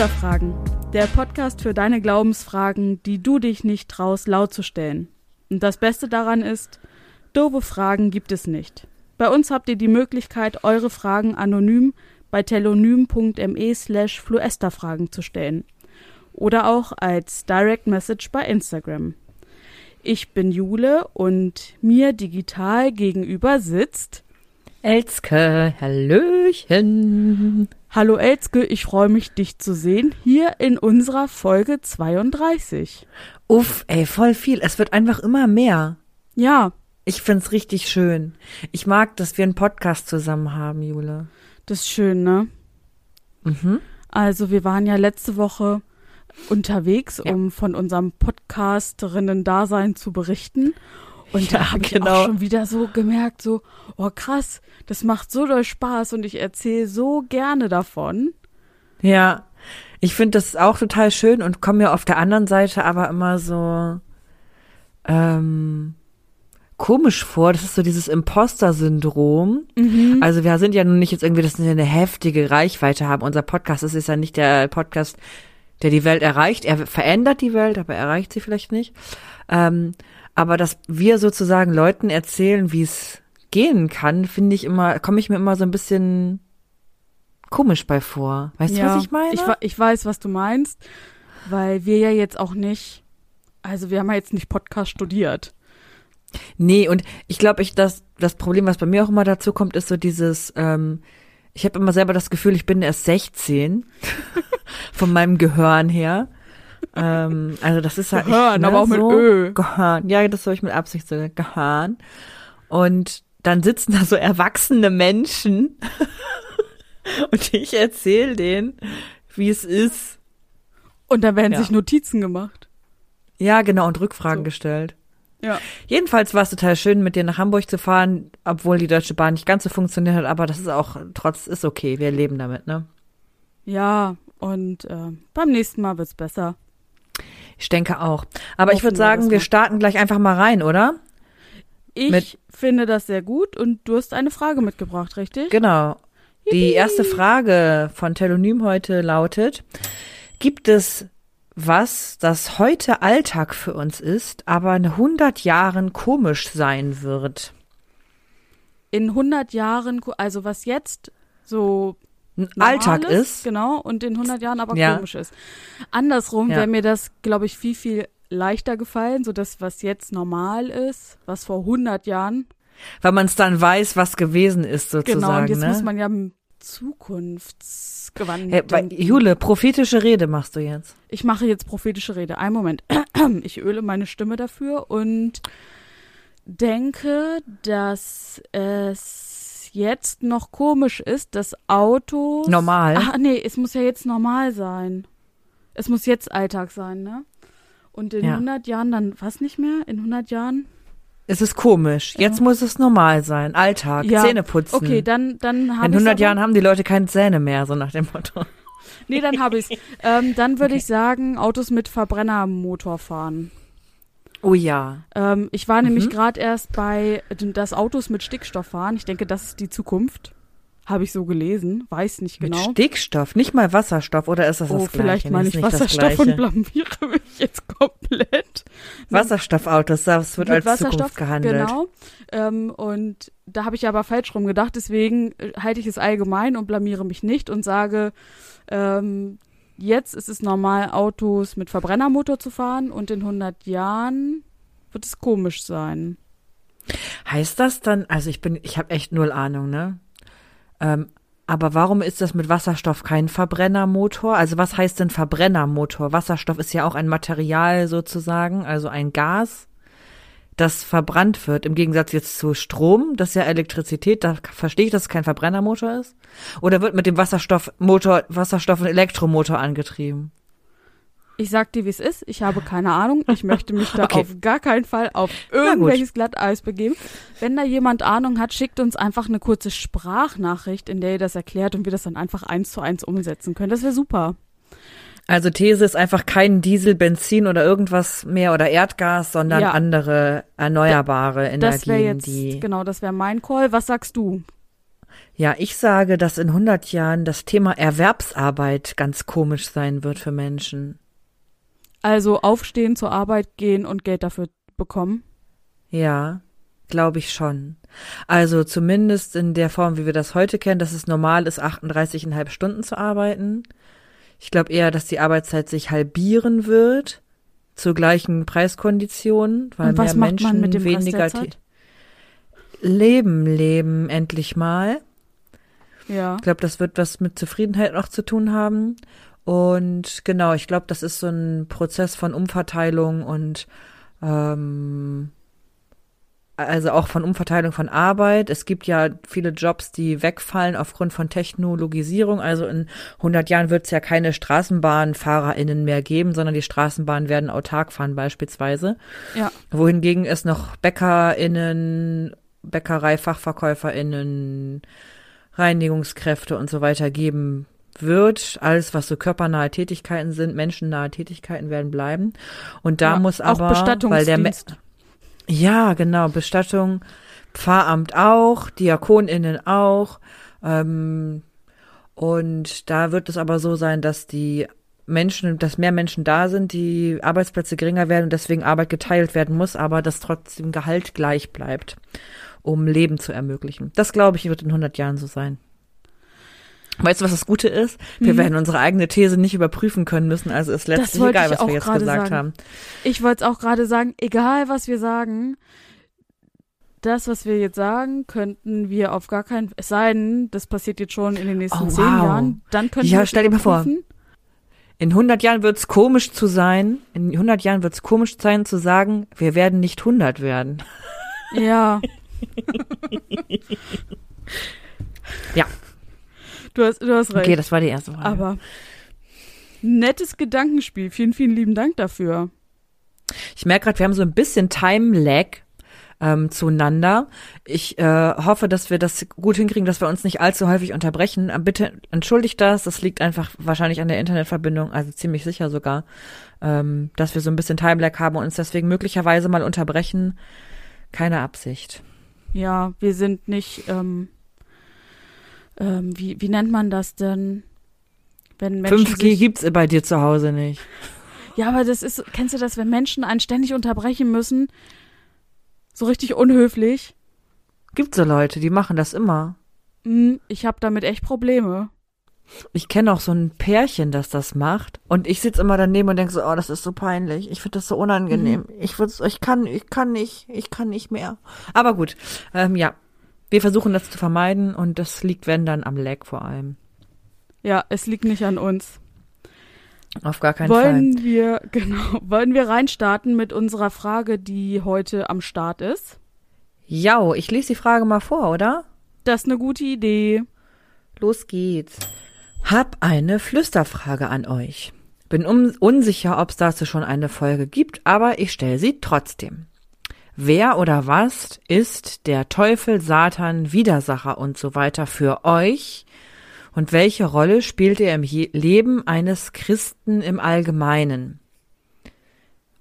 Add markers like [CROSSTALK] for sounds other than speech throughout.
Flüsterfragen. Der Podcast für deine Glaubensfragen, die du dich nicht traust, laut zu stellen. Und das Beste daran ist, doofe Fragen gibt es nicht. Bei uns habt ihr die Möglichkeit, eure Fragen anonym bei telonym.me slash fluesterfragen zu stellen. Oder auch als Direct Message bei Instagram. Ich bin Jule und mir digital gegenüber sitzt Elske, Hallöchen. Hallo Elske, ich freue mich, dich zu sehen, hier in unserer Folge 32. Uff, ey, voll viel. Es wird einfach immer mehr. Ja, Ich find's richtig schön. Ich mag, dass wir einen Podcast zusammen haben, Jule. das ist schön, ne? Mhm. Also wir waren ja letzte Woche unterwegs, Ja. um von unserem Podcasterinnen-Dasein zu berichten. Und Ja, da habe ich genau. auch schon wieder so gemerkt, so, oh krass, das macht so doll Spaß und ich erzähle so gerne davon. Ja, ich finde das auch total schön und komme mir auf der anderen Seite aber immer so ähm, komisch vor. Das ist so dieses Imposter-Syndrom. Also wir sind ja nun nicht jetzt irgendwie, dass wir eine heftige Reichweite haben. Unser Podcast das ist ja nicht der Podcast, der die Welt erreicht. Er verändert die Welt, aber erreicht sie vielleicht nicht. Ähm, aber dass wir sozusagen Leuten erzählen, wie es gehen kann, finde ich immer, komme ich mir immer so ein bisschen komisch bei vor. Weißt du, was ich meine? Ich, ich weiß, was du meinst, weil wir ja jetzt auch nicht, also wir haben ja jetzt nicht Podcast studiert. Nee, und ich glaube, ich das das Problem, was bei mir auch immer dazu kommt, ist so dieses ähm, ich habe immer selber das Gefühl, ich bin erst 16 [LAUGHS] von meinem Gehirn her. Ähm, also das ist halt Gehirn, ne, aber auch mit so, Ö. Gehirn. Ja, das habe ich mit Absicht so Gehirn. Und dann sitzen da so erwachsene Menschen [LAUGHS] und ich erzähle denen, wie es ist. Und da werden Ja. sich Notizen gemacht. Ja, genau, und Rückfragen So. gestellt. Ja. Jedenfalls war es total schön, mit dir nach Hamburg zu fahren, obwohl die Deutsche Bahn nicht ganz so funktioniert hat, aber das ist auch, trotz, ist okay, wir leben damit, ne? Ja, und äh, beim nächsten Mal wird's besser. Ich denke auch. Aber ich Hoffen würde wir sagen, wir mal. starten gleich einfach mal rein, oder? Ich Mit- finde das sehr gut und du hast eine Frage mitgebracht, richtig? Genau. Die erste Frage von Telonym heute lautet, gibt es was, das heute Alltag für uns ist, aber in 100 Jahren komisch sein wird? In 100 Jahren, also was jetzt so Ein normal Alltag ist? Genau, und in 100 Jahren aber Ja. komisch ist. Andersrum Ja. wäre mir das, glaube ich, viel, viel leichter gefallen, so das, was jetzt normal ist, was vor 100 Jahren, Weil man es dann weiß, was gewesen ist, sozusagen. genau, und jetzt ne? muss man ja zukunftsgewandt Hey, denken. Jule, prophetische Rede machst du jetzt. Ich mache jetzt prophetische Rede. Einen Moment. [CLEARS THROAT] Ich öle meine Stimme dafür und denke, dass es jetzt noch komisch ist, dass Autos. Normal. Ach nee, es muss ja jetzt normal sein. Es muss jetzt Alltag sein, ne? Und in Ja. 100 Jahren dann was nicht mehr? In 100 Jahren? Es ist komisch. Jetzt muss es normal sein. Alltag, Ja. Zähne putzen. Okay, dann dann habe In ich 100 aber, Jahren haben die Leute keine Zähne mehr, so nach dem Motto. Nee, dann habe ich's. [LAUGHS] ähm, dann würde ich sagen, Autos mit Verbrennermotor fahren. Oh ja. Ähm, ich war nämlich Mhm. gerade erst bei, dass Autos mit Stickstoff fahren. Ich denke, das ist die Zukunft. Habe ich so gelesen. Weiß nicht Mit genau. Stickstoff, nicht mal Wasserstoff, oder ist das oh, das vielleicht Gleiche? meine Nee, ich Wasserstoff und blamiere mich jetzt komplett. Wasserstoffautos, das wird Mit als Zukunft gehandelt. Genau. Ähm, und da habe ich aber falsch rum gedacht. Deswegen äh, halte ich es allgemein und blamiere mich nicht und sage, ähm, jetzt ist es normal, Autos mit Verbrennermotor zu fahren und in 100 Jahren wird es komisch sein. Heißt das dann, also ich bin, ich habe echt null Ahnung, ne? Ähm, aber warum ist das mit Wasserstoff kein Verbrennermotor? Also was heißt denn Verbrennermotor? Wasserstoff ist ja auch ein Material sozusagen, also ein Gas, das verbrannt wird. Im Gegensatz jetzt zu Strom, das ist ja Elektrizität, da verstehe ich, dass es kein Verbrennermotor ist. Oder wird mit dem Wasserstoffmotor, Wasserstoff und Elektromotor angetrieben? Ich sag dir, wie es ist. Ich habe keine Ahnung. Ich möchte mich [LAUGHS] da Okay. auf gar keinen Fall auf irgendwelches Glatteis begeben. Wenn da jemand Ahnung hat, schickt uns einfach eine kurze Sprachnachricht, in der ihr das erklärt und wir das dann einfach eins zu eins umsetzen können. Das wäre super. Also These ist einfach kein Diesel, Benzin oder irgendwas mehr oder Erdgas, sondern Ja. andere erneuerbare Das wäre Energien, jetzt, die genau, das wäre mein Call. Was sagst du? Ja, ich sage, dass in 100 Jahren das Thema Erwerbsarbeit ganz komisch sein wird für Menschen. Also aufstehen, zur Arbeit gehen und Geld dafür bekommen? Ja, glaube ich schon. Also zumindest in der Form, wie wir das heute kennen, dass es normal ist, 38,5 Stunden zu arbeiten. Ich glaube eher, dass die Arbeitszeit sich halbieren wird zu gleichen Preiskonditionen, weil mehr Menschen mit dem weniger? Leben leben endlich mal. Ja. Ich glaube, das wird was mit Zufriedenheit noch zu tun haben. Und genau, ich glaube, das ist so ein Prozess von Umverteilung und ähm, also auch von Umverteilung von Arbeit. Es gibt ja viele Jobs, die wegfallen aufgrund von Technologisierung. Also in 100 Jahren wird es ja keine Straßenbahnfahrerinnen mehr geben, sondern die Straßenbahnen werden autark fahren beispielsweise. Ja. Wohingegen es noch Bäckerinnen, Bäckerei-Fachverkäuferinnen, Reinigungskräfte und so weiter geben wird. Alles, was so körpernahe Tätigkeiten sind, menschennahe Tätigkeiten werden bleiben. Und da ja, muss auch aber, weil der. Ja, genau, Bestattung, Pfarramt auch, DiakonInnen auch. Ähm, und da wird es aber so sein, dass die Menschen, dass mehr Menschen da sind, die Arbeitsplätze geringer werden und deswegen Arbeit geteilt werden muss, aber dass trotzdem Gehalt gleich bleibt, um Leben zu ermöglichen. Das glaube ich wird in 100 Jahren so sein. Weißt du, was das Gute ist? Wir Mhm. werden unsere eigene These nicht überprüfen können müssen, also ist letztlich egal, was wir jetzt gesagt sagen. haben. Ich wollte es auch gerade sagen, egal was wir sagen, das, was wir jetzt sagen, könnten wir auf gar keinen, es sei denn, das passiert jetzt schon in den nächsten Oh, zehn wow. Jahren, dann könnten Ja, wir stell dir mal vor. In 100 Jahren wird es komisch zu sein, in 100 Jahren wird es komisch sein zu sagen, wir werden nicht 100 werden. Ja. Ja. Du hast, du hast recht. Okay, das war die erste Frage. Aber nettes Gedankenspiel. Vielen, vielen lieben Dank dafür. Ich merke gerade, wir haben so ein bisschen Time-Lag ähm, zueinander. Ich äh, hoffe, dass wir das gut hinkriegen, dass wir uns nicht allzu häufig unterbrechen. Äh, bitte entschuldigt das. Das liegt einfach wahrscheinlich an der Internetverbindung, also ziemlich sicher sogar, ähm, dass wir so ein bisschen Time-Lag haben und uns deswegen möglicherweise mal unterbrechen. Keine Absicht. Ja, wir sind nicht, ähm, ähm, wie, wie nennt man das denn? Wenn Menschen 5G sich, gibt's bei dir zu Hause nicht. [LAUGHS] Ja, aber das ist, kennst du das, wenn Menschen einen ständig unterbrechen müssen? So richtig unhöflich. Gibt so Leute, die machen das immer. Hm, ich habe damit echt Probleme. Ich kenne auch so ein Pärchen, das das macht. Und ich sitz immer daneben und denke so, oh, das ist so peinlich. Ich finde das so unangenehm. Ich würd's, ich kann, ich kann nicht, ich kann nicht mehr. Aber gut, ähm, ja. Wir versuchen das zu vermeiden und das liegt, wenn dann, am Lag vor allem. Ja, es liegt nicht an uns. Auf gar keinen wollen Fall. wir, [LAUGHS] genau, wollen wir reinstarten mit unserer Frage, die heute am Start ist? Ja, ich lese die Frage mal vor, oder? Das ist eine gute Idee. Los geht's. Hab eine Flüsterfrage an euch. Bin un unsicher, ob es dazu schon eine Folge gibt, aber ich stelle sie trotzdem. Wer oder was ist der Teufel, Satan, Widersacher und so weiter für euch? Und welche Rolle spielt er im Leben eines Christen im Allgemeinen?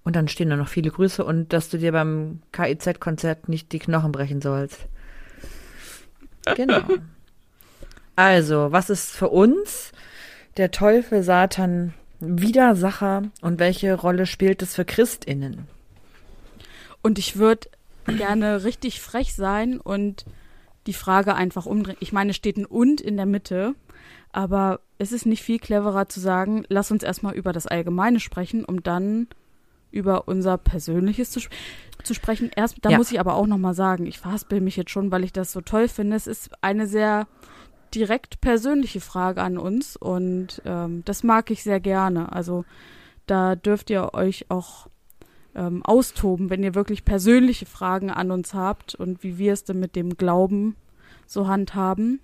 Und dann stehen da noch viele Grüße und dass du dir beim KIZ-Konzert nicht die Knochen brechen sollst. Genau. Also, was ist für uns der Teufel, Satan, Widersacher und welche Rolle spielt es für ChristInnen? Und ich würde gerne richtig frech sein und die Frage einfach umdrehen. Ich meine, es steht ein und in der Mitte, aber es ist nicht viel cleverer zu sagen, lass uns erstmal über das Allgemeine sprechen, um dann über unser Persönliches zu, zu sprechen. Erst, da Ja. muss ich aber auch nochmal sagen, ich verhaspel mich jetzt schon, weil ich das so toll finde. Es ist eine sehr direkt persönliche Frage an uns und ähm, das mag ich sehr gerne. Also da dürft ihr euch auch ähm, austoben, wenn ihr wirklich persönliche Fragen an uns habt und wie wir es denn mit dem Glauben so handhaben.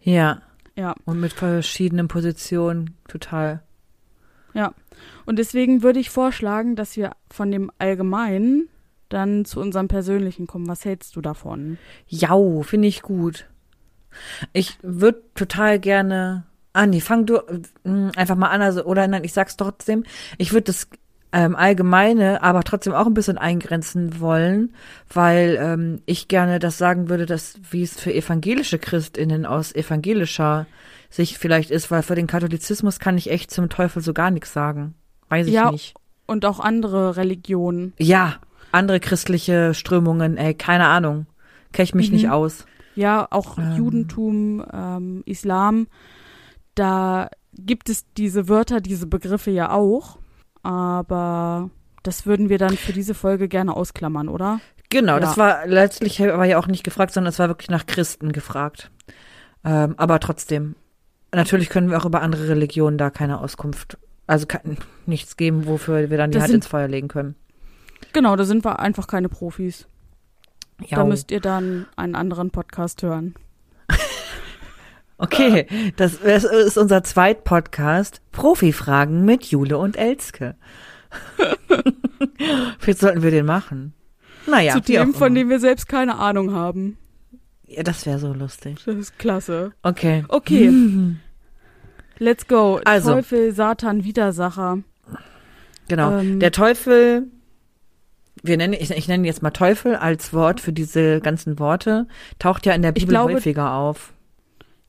Ja. Ja. Und mit verschiedenen Positionen total. Ja. Und deswegen würde ich vorschlagen, dass wir von dem Allgemeinen dann zu unserem Persönlichen kommen. Was hältst du davon? Jau, finde ich gut. Ich würde total gerne. Ah, nee, fang du äh, einfach mal an, also, oder nein, ich sag's trotzdem. Ich würde das ähm, allgemeine, aber trotzdem auch ein bisschen eingrenzen wollen, weil ähm, ich gerne das sagen würde, dass wie es für evangelische Christinnen aus evangelischer Sicht vielleicht ist, weil für den Katholizismus kann ich echt zum Teufel so gar nichts sagen. Weiß ich ja, nicht. Und auch andere Religionen. Ja, andere christliche Strömungen, ey, keine Ahnung. Kenn ich mich Mhm. nicht aus. Ja, auch Ähm. Judentum, ähm, Islam, da gibt es diese Wörter, diese Begriffe ja auch, aber das würden wir dann für diese Folge gerne ausklammern, oder? Genau, Ja. das war letztlich war ja auch nicht gefragt, sondern es war wirklich nach Christen gefragt. Ähm, aber trotzdem, natürlich können wir auch über andere Religionen da keine Auskunft, also kein, nichts geben, wofür wir dann die Das Hand sind- ins Feuer legen können. Genau, da sind wir einfach keine Profis. Ja, Da müsst ihr dann einen anderen Podcast hören. Okay, das, ist unser Zweit-Podcast Profi-Fragen mit Jule und Elske. [LAUGHS] Vielleicht sollten wir den machen. Naja, Zu dem, von dem wir selbst keine Ahnung haben. ja, das wäre so lustig. Das ist klasse. Okay. Okay, Mhm. [LAUGHS] let's go. Also. Teufel, Satan, Widersacher. Genau. Ähm, der Teufel, wir nennen, ich, ich nenne jetzt mal Teufel als Wort für diese ganzen Worte, taucht ja in der Bibel glaube- häufiger auf.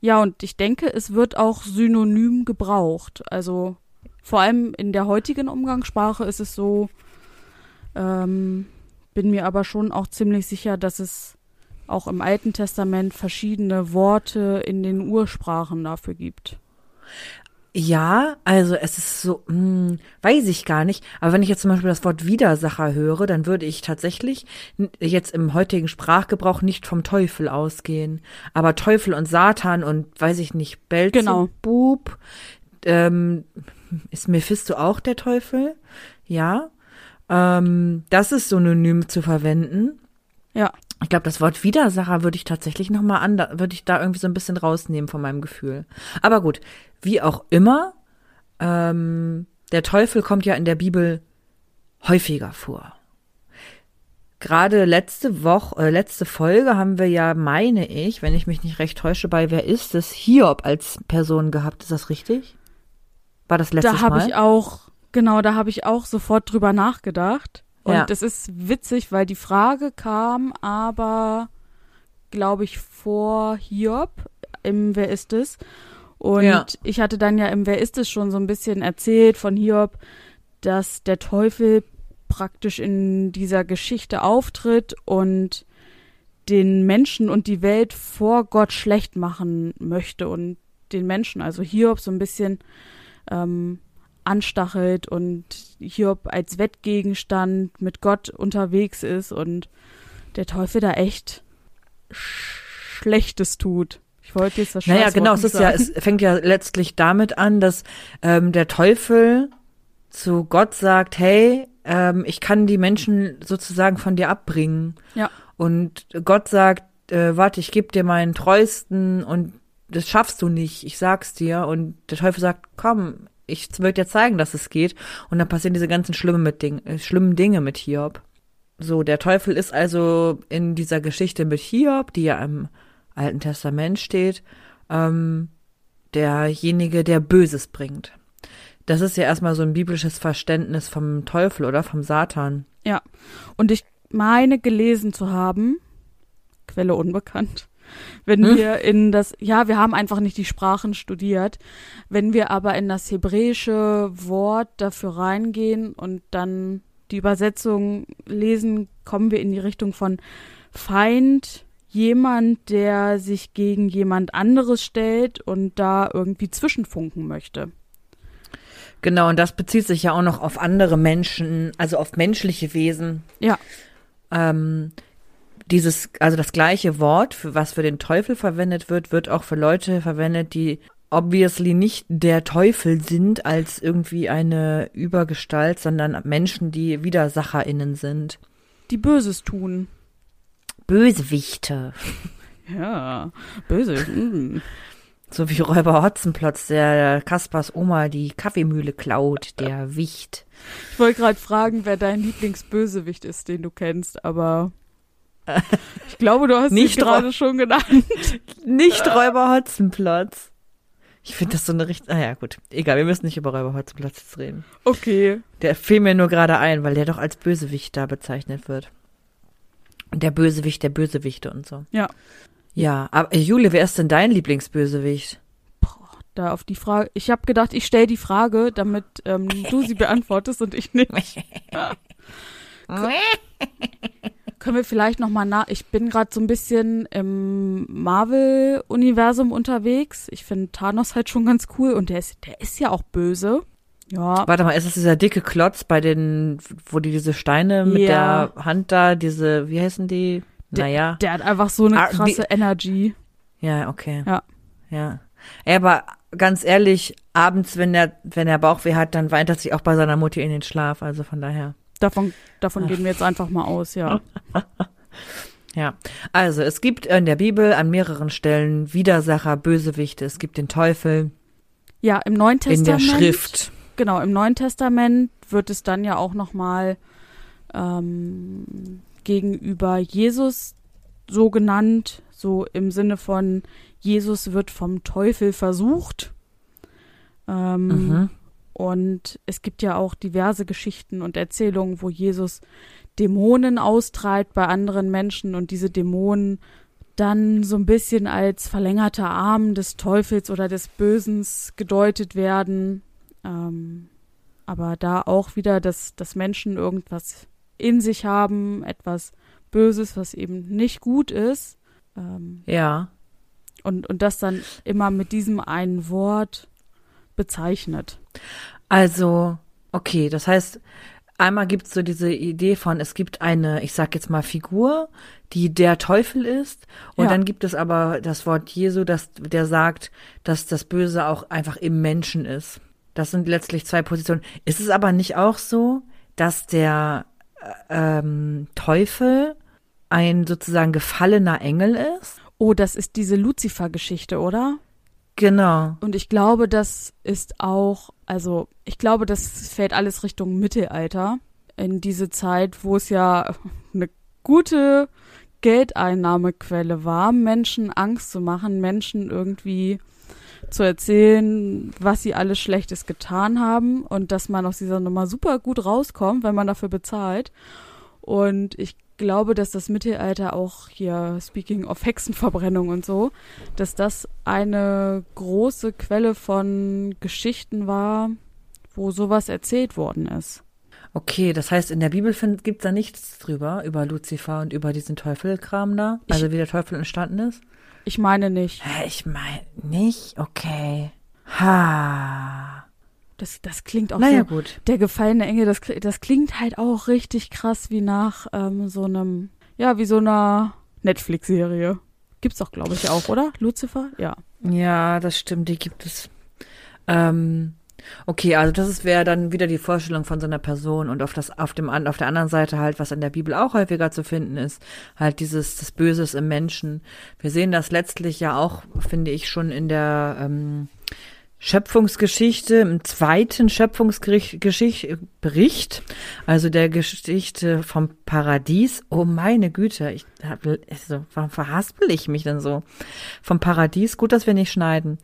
Ja, und ich denke, es wird auch synonym gebraucht. Also vor allem in der heutigen Umgangssprache ist es so, ähm, bin mir aber schon auch ziemlich sicher, dass es auch im Alten Testament verschiedene Worte in den Ursprachen dafür gibt. Ja, also es ist so, hm, weiß ich gar nicht. Aber wenn ich jetzt zum Beispiel das Wort Widersacher höre, dann würde ich tatsächlich jetzt im heutigen Sprachgebrauch nicht vom Teufel ausgehen. Aber Teufel und Satan und weiß ich nicht, Genau. Belzebub, ähm, ist Mephisto auch der Teufel? Ja. Ähm, das ist synonym zu verwenden. Ja, Ich glaube, das Wort Widersacher würde ich tatsächlich noch mal an, würde ich da irgendwie so ein bisschen rausnehmen von meinem Gefühl. Aber gut, wie auch immer, ähm, der Teufel kommt ja in der Bibel häufiger vor. Gerade letzte Woche, äh, letzte Folge haben wir ja, meine ich, wenn ich mich nicht recht täusche, bei Wer ist es, Hiob als Person gehabt. Ist das richtig? War das letztes da habe Mal? ich auch, genau, da habe ich auch sofort drüber nachgedacht. Und Ja. es ist witzig, weil die Frage kam aber, glaube ich, vor Hiob im Wer ist es? Und Ja. ich hatte dann ja im Wer ist es schon so ein bisschen erzählt von Hiob, dass der Teufel praktisch in dieser Geschichte auftritt und den Menschen und die Welt vor Gott schlecht machen möchte und den Menschen, also Hiob so ein bisschen ähm, anstachelt und Hiob als Wettgegenstand mit Gott unterwegs ist und der Teufel da echt Sch Schlechtes tut. Ich wollte jetzt das Naja, genau, es ist ja, es fängt ja letztlich damit an, dass ähm, der Teufel zu Gott sagt, hey, ähm, ich kann die Menschen sozusagen von dir abbringen. Ja. Und Gott sagt, äh, warte, ich gebe dir meinen treuesten und das schaffst du nicht, ich sag's dir. Und der Teufel sagt, komm, ich will dir zeigen, dass es geht. Und dann passieren diese ganzen schlimmen, mit Ding, äh, schlimmen Dinge mit Hiob. So, der Teufel ist also in dieser Geschichte mit Hiob, die ja im Alten Testament steht, ähm, derjenige, der Böses bringt. Das ist ja erstmal so ein biblisches Verständnis vom Teufel oder vom Satan. Ja. Und ich meine gelesen zu haben, Quelle unbekannt, wenn Hm? wir in das, ja, wir haben einfach nicht die Sprachen studiert, wenn wir aber in das hebräische Wort dafür reingehen und dann die Übersetzung lesen, kommen wir in die Richtung von Feind, jemand, der sich gegen jemand anderes stellt und da irgendwie zwischenfunken möchte. Genau, und das bezieht sich ja auch noch auf andere Menschen, also auf menschliche Wesen. Ja. Ähm, dieses, also das gleiche Wort, für was für den Teufel verwendet wird, wird auch für Leute verwendet, die obviously nicht der Teufel sind als irgendwie eine Übergestalt, sondern Menschen, die WidersacherInnen sind. Die Böses tun. Bösewichte. Ja, böse. mm. So wie Räuber Hotzenplotz, der Kaspers Oma die Kaffeemühle klaut, der Wicht. Ich wollte gerade fragen, wer dein Lieblingsbösewicht ist, den du kennst, aber [LAUGHS] ich glaube, du hast Nicht gerade schon genannt. [LAUGHS] Nicht Räuber Hotzenplotz. Ich finde das so eine richtig. Ah ja, gut. Egal, wir müssen nicht über Räuberholzplatz jetzt reden. Okay. Der fiel mir nur gerade ein, weil der doch als Bösewicht da bezeichnet wird. Der Bösewicht der Bösewichte und so. Ja. Ja, aber äh, Jule, wer ist denn dein Lieblingsbösewicht? Da auf die Frage. Ich habe gedacht, ich stelle die Frage, damit ähm, du sie beantwortest und ich nicht. [LAUGHS] Können wir vielleicht noch mal nach? Ich bin gerade so ein bisschen im Marvel-Universum unterwegs. Ich finde Thanos halt schon ganz cool und der ist, der ist ja auch böse. Ja. Warte mal, ist das dieser dicke Klotz bei den, wo die diese Steine mit Ja. der Hand da, diese, wie heißen die? Der, naja. der hat einfach so eine Ah, krasse wie- Energy. Ja, okay. Ja. Ja. Ey, aber ganz ehrlich, abends, wenn er, wenn er Bauchweh hat, dann weint er sich auch bei seiner Mutti in den Schlaf. Also von daher. Davon, davon gehen wir jetzt einfach mal aus, ja. [LAUGHS] Ja. Also, es gibt in der Bibel an mehreren Stellen Widersacher, Bösewichte. Es gibt den Teufel Ja, im Neuen in der Testament. Schrift. Genau, im Neuen Testament wird es dann ja auch nochmal ähm, gegenüber Jesus so genannt, so im Sinne von Jesus wird vom Teufel versucht. Ähm, Mhm. Und es gibt ja auch diverse Geschichten und Erzählungen, wo Jesus Dämonen austreibt bei anderen Menschen und diese Dämonen dann so ein bisschen als verlängerter Arm des Teufels oder des Bösens gedeutet werden. Ähm, aber da auch wieder, dass, dass Menschen irgendwas in sich haben, etwas Böses, was eben nicht gut ist. Ähm, Ja. und, und das dann immer mit diesem einen Wort bezeichnet. Also, okay, das heißt, einmal gibt's so diese Idee von, es gibt eine, ich sag jetzt mal, Figur, die der Teufel ist. Und Ja. dann gibt es aber das Wort Jesu, das, der sagt, dass das Böse auch einfach im Menschen ist. Das sind letztlich zwei Positionen. Ist es aber nicht auch so, dass der äh, ähm, Teufel ein sozusagen gefallener Engel ist? Oh, das ist diese Lucifer-Geschichte, oder? Genau. Und ich glaube, das ist auch, also ich glaube, das fällt alles Richtung Mittelalter. In diese Zeit, wo es ja eine gute Geldeinnahmequelle war, Menschen Angst zu machen, Menschen irgendwie zu erzählen, was sie alles Schlechtes getan haben und dass man aus dieser Nummer super gut rauskommt, wenn man dafür bezahlt. Und ich glaube, dass das Mittelalter auch hier, speaking of Hexenverbrennung und so, dass das eine große Quelle von Geschichten war, wo sowas erzählt worden ist. Okay, das heißt, in der Bibel find, gibt's da nichts drüber, über Luzifer und über diesen Teufelkram da? Ich- Also wie der Teufel entstanden ist? Ich meine nicht. Hä, ich meine nicht? Okay. Ha. Das, das klingt auch Naja, so. gut. Der gefallene Engel, das, das klingt halt auch richtig krass wie nach ähm, so einem, ja, wie so einer Netflix-Serie. Gibt's doch, glaube ich, auch, oder? Lucifer? Ja. Ja, das stimmt, die gibt es. Ähm, okay, also das ist- wäre dann wieder die Vorstellung von so einer Person und auf das auf dem auf der anderen Seite halt, was in der Bibel auch häufiger zu finden ist, halt dieses das Böses im Menschen. Wir sehen das letztlich ja auch, finde ich, schon in der ähm, Schöpfungsgeschichte, im zweiten Schöpfungsbericht, also der Geschichte vom Paradies. Oh meine Güte, ich hab, also, warum verhaspel ich mich denn so? Vom Paradies, gut, dass wir nicht schneiden,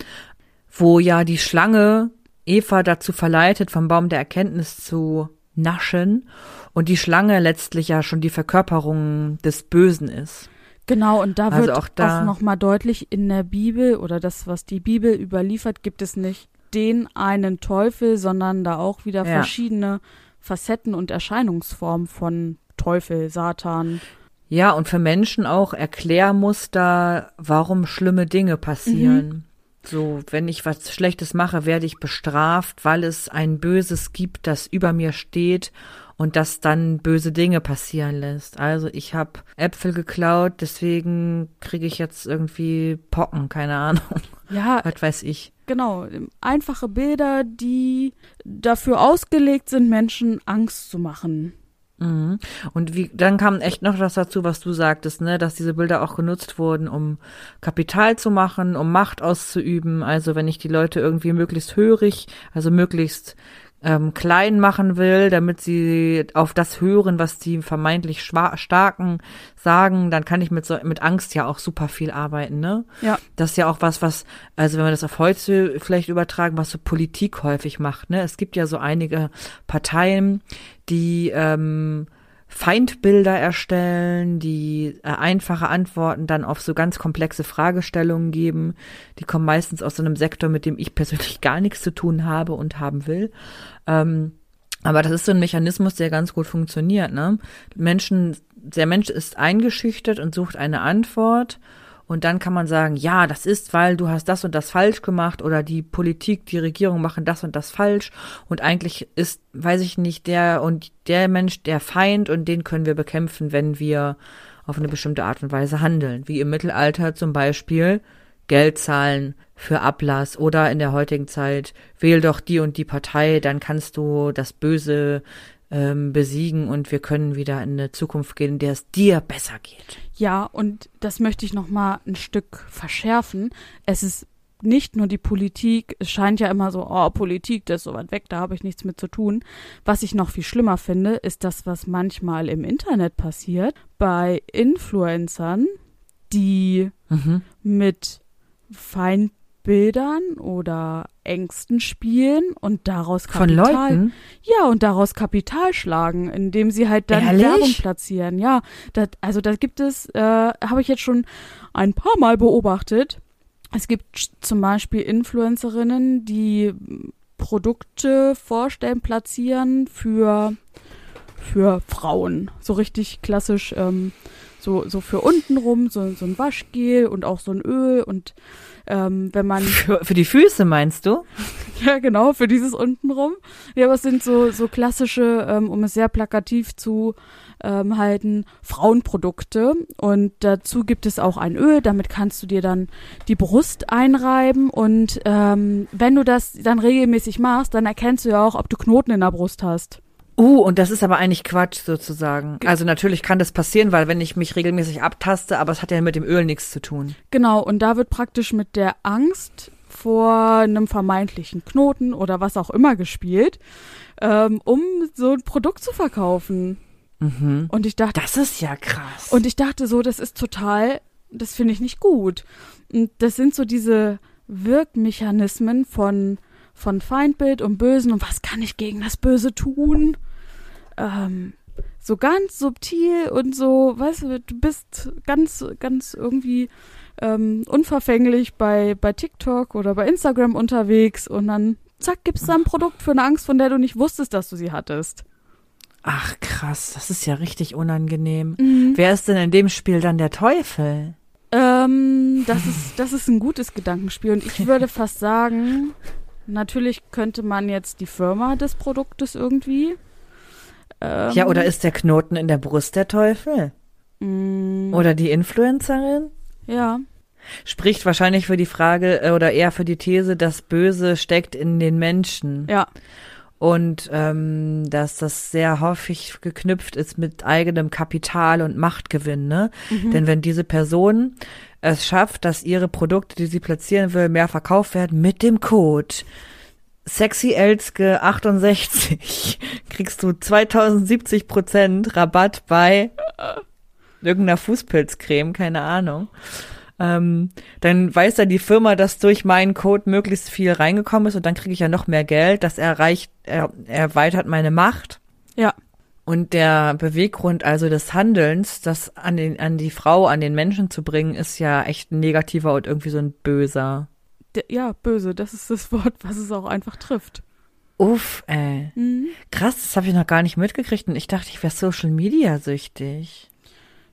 wo ja die Schlange Eva dazu verleitet, vom Baum der Erkenntnis zu naschen und die Schlange letztlich ja schon die Verkörperung des Bösen ist. Genau, und da Also wird auch da- auch nochmal deutlich, in der Bibel oder das, was die Bibel überliefert, gibt es nicht den einen Teufel, sondern da auch wieder Ja. verschiedene Facetten und Erscheinungsformen von Teufel, Satan. Ja, und für Menschen auch Erklärmuster, warum schlimme Dinge passieren. So, wenn ich was Schlechtes mache, werde ich bestraft, weil es ein Böses gibt, das über mir steht und das dann böse Dinge passieren lässt. Also ich habe Äpfel geklaut, deswegen kriege ich jetzt irgendwie Pocken, keine Ahnung, Ja, [LAUGHS] was weiß ich. genau. Einfache Bilder, die dafür ausgelegt sind, Menschen Angst zu machen. Mhm. Und wie, dann kam echt noch das dazu, was du sagtest, ne, dass diese Bilder auch genutzt wurden, um Kapital zu machen, um Macht auszuüben. Also wenn ich die Leute irgendwie möglichst hörig, also möglichst ähm, klein machen will, damit sie auf das hören, was die vermeintlich Starken sagen, dann kann ich mit so, mit Angst ja auch super viel arbeiten, ne? Ja. Das ist ja auch was, was, also wenn wir das auf heute vielleicht übertragen, was so Politik häufig macht, ne? Es gibt ja so einige Parteien, die ähm, Feindbilder erstellen, die äh, einfache Antworten dann auf so ganz komplexe Fragestellungen geben. Die kommen meistens aus so einem Sektor, mit dem ich persönlich gar nichts zu tun habe und haben will. Ähm, aber das ist so ein Mechanismus, der ganz gut funktioniert. Ne? Menschen, der Mensch ist eingeschüchtert und sucht eine Antwort und dann kann man sagen, ja, das ist, weil du hast das und das falsch gemacht oder die Politik, die Regierung machen das und das falsch. Und eigentlich ist, weiß ich nicht, der und der Mensch der Feind und den können wir bekämpfen, wenn wir auf eine bestimmte Art und Weise handeln. Wie im Mittelalter zum Beispiel Geld zahlen für Ablass oder in der heutigen Zeit wähl doch die und die Partei, dann kannst du das Böse ähm, besiegen und wir können wieder in eine Zukunft gehen, in der es dir besser geht. Ja, und das möchte ich noch mal ein Stück verschärfen. Es ist nicht nur die Politik, es scheint ja immer so, oh, Politik, das ist so weit weg, da habe ich nichts mit zu tun. Was ich noch viel schlimmer finde, ist das, was manchmal im Internet passiert, bei Influencern, die mhm. mit Feind Bildern oder Ängsten spielen und daraus Kapital. Von Leuten? Ja, und daraus Kapital schlagen, indem sie halt dann Ehrlich? Werbung platzieren. Ja, das, also da gibt es, äh, habe ich jetzt schon ein paar Mal beobachtet. Es gibt zum Beispiel Influencerinnen, die Produkte vorstellen, platzieren für, für Frauen. So richtig klassisch, ähm, so, so für untenrum, so, so ein Waschgel und auch so ein Öl und ähm, wenn man. [LAUGHS] Für, für die Füße meinst du? [LAUGHS] ja, genau, für dieses untenrum. Ja, aber es sind so, so klassische, ähm, um es sehr plakativ zu ähm, halten, Frauenprodukte. Und dazu gibt es auch ein Öl, damit kannst du dir dann die Brust einreiben. Und ähm, wenn du das dann regelmäßig machst, dann erkennst du ja auch, ob du Knoten in der Brust hast. Uh, und das ist aber eigentlich Quatsch sozusagen. Also natürlich kann das passieren, weil wenn ich mich regelmäßig abtaste, aber es hat ja mit dem Öl nichts zu tun. Genau, und da wird praktisch mit der Angst vor einem vermeintlichen Knoten oder was auch immer gespielt, ähm, um so ein Produkt zu verkaufen. Mhm. Und ich dachte, das ist ja krass. Und ich dachte so, das ist total, das finde ich nicht gut. Und das sind so diese Wirkmechanismen von von Feindbild und Bösen und was kann ich gegen das Böse tun? Ähm, so ganz subtil und so, weißt du, du bist ganz, ganz irgendwie ähm, unverfänglich bei, bei TikTok oder bei Instagram unterwegs und dann zack, gibt's da ein Produkt für eine Angst, von der du nicht wusstest, dass du sie hattest. Ach krass, das ist ja richtig unangenehm. Mhm. Wer ist denn in dem Spiel dann der Teufel? Ähm, das ist, das ist ein gutes Gedankenspiel und ich würde fast sagen, natürlich könnte man jetzt die Firma des Produktes irgendwie ähm, ja, oder ist der Knoten in der Brust der Teufel? Mm. Oder die Influencerin? Ja. Spricht wahrscheinlich für die Frage äh, oder eher für die These, das Böse steckt in den Menschen. Ja. Und ähm, dass das sehr häufig geknüpft ist mit eigenem Kapital und Machtgewinn. Ne? Mhm. Denn wenn diese Person es schafft, dass ihre Produkte, die sie platzieren will, mehr verkauft werden mit dem Code Sexy Elske 68 [LAUGHS] kriegst du 2070 Prozent Rabatt bei irgendeiner Fußpilzcreme, keine Ahnung. Ähm, dann weiß ja die Firma, dass durch meinen Code möglichst viel reingekommen ist und dann kriege ich ja noch mehr Geld. Das erreicht, er, erweitert meine Macht. Ja. Und der Beweggrund also des Handelns, das an den, an die Frau, an den Menschen zu bringen, ist ja echt ein negativer und irgendwie so ein böser ja, böse, das ist das [LAUGHS] Wort, was es auch einfach trifft. Uff, ey. Mhm. Krass, das habe ich noch gar nicht mitgekriegt und ich dachte, ich wäre Social Media süchtig.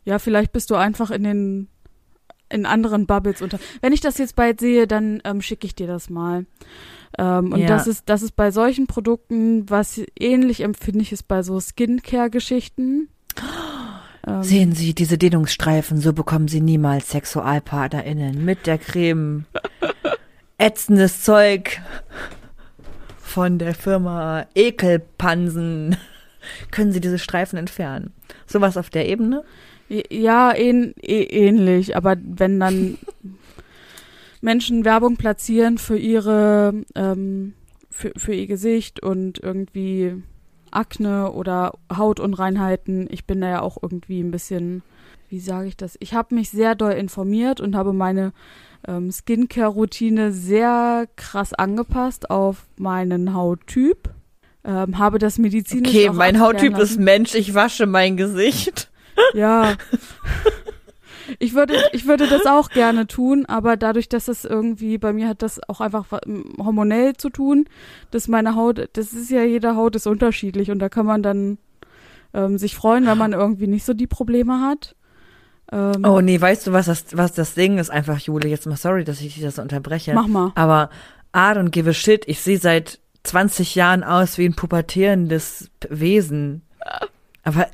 Ja, vielleicht bist du einfach in den in anderen Bubbles unter. Wenn ich das jetzt bald sehe, dann ähm, schicke ich dir das mal. Ähm, und ja. das ist das ist bei solchen Produkten, was ähnlich empfindlich ist bei so Skincare-Geschichten. [GASPS] Ähm, Sehen Sie diese Dehnungsstreifen, so bekommen Sie niemals SexualpartnerInnen mit der Creme. [LAUGHS] ätzendes Zeug von der Firma Ekelpansen. Können Sie diese Streifen entfernen? Sowas auf der Ebene? Ja, ähn, ähnlich, aber wenn dann Menschen Werbung platzieren für ihre ähm, für, für ihr Gesicht und irgendwie Akne oder Hautunreinheiten. Ich bin da ja auch irgendwie ein bisschen, wie sage ich das? Ich habe mich sehr doll informiert und habe meine ähm, Skincare-Routine sehr krass angepasst auf meinen Hauttyp. Ähm, habe das medizinisch Okay, mein Hauttyp ist. Mensch, ich wasche mein Gesicht. Ja. [LAUGHS] Ich würde, ich würde das auch gerne tun, aber dadurch, dass es irgendwie, bei mir hat das auch einfach hormonell zu tun, dass meine Haut, das ist ja, jede Haut ist unterschiedlich und da kann man dann ähm, sich freuen, wenn man irgendwie nicht so die Probleme hat. Ähm, Oh nee, weißt du, was das, was das Ding ist einfach, Jule? Jetzt mal sorry, dass ich dich das unterbreche. Mach mal. Aber I don't give a shit. Ich sehe seit 20 Jahren aus wie ein pubertierendes P- Wesen. Aber äh,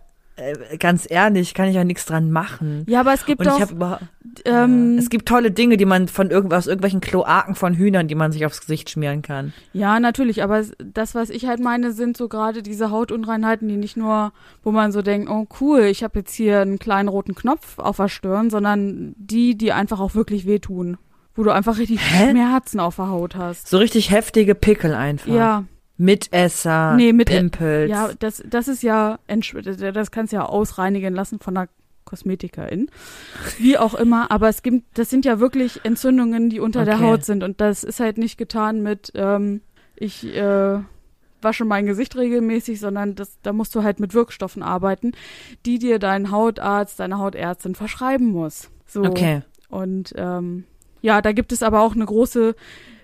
ganz ehrlich, kann ich ja nichts dran machen. Ja, aber es gibt Und doch, überhaupt. ähm, Es gibt tolle Dinge, die man von irgendwas, irgendwelchen Kloaken von Hühnern, die man sich aufs Gesicht schmieren kann. Ja, natürlich, aber das, was ich halt meine, sind so gerade diese Hautunreinheiten, die nicht nur, wo man so denkt, oh cool, ich habe jetzt hier einen kleinen roten Knopf auf der Stirn, sondern die, die einfach auch wirklich wehtun. Wo du einfach richtig Hä? Schmerzen auf der Haut hast. So richtig heftige Pickel einfach. Ja, Mitesser, Nee, mit- Pimpels. ja, das, das ist ja, das kannst du ja ausreinigen lassen von einer Kosmetikerin. Wie auch immer, aber es gibt, das sind ja wirklich Entzündungen, die unter der Okay. Haut sind und das ist halt nicht getan mit, ähm, ich, äh, wasche mein Gesicht regelmäßig, sondern das, da musst du halt mit Wirkstoffen arbeiten, die dir dein Hautarzt, deine Hautärztin verschreiben muss. So. Okay. Und ähm, ja, da gibt es aber auch eine große,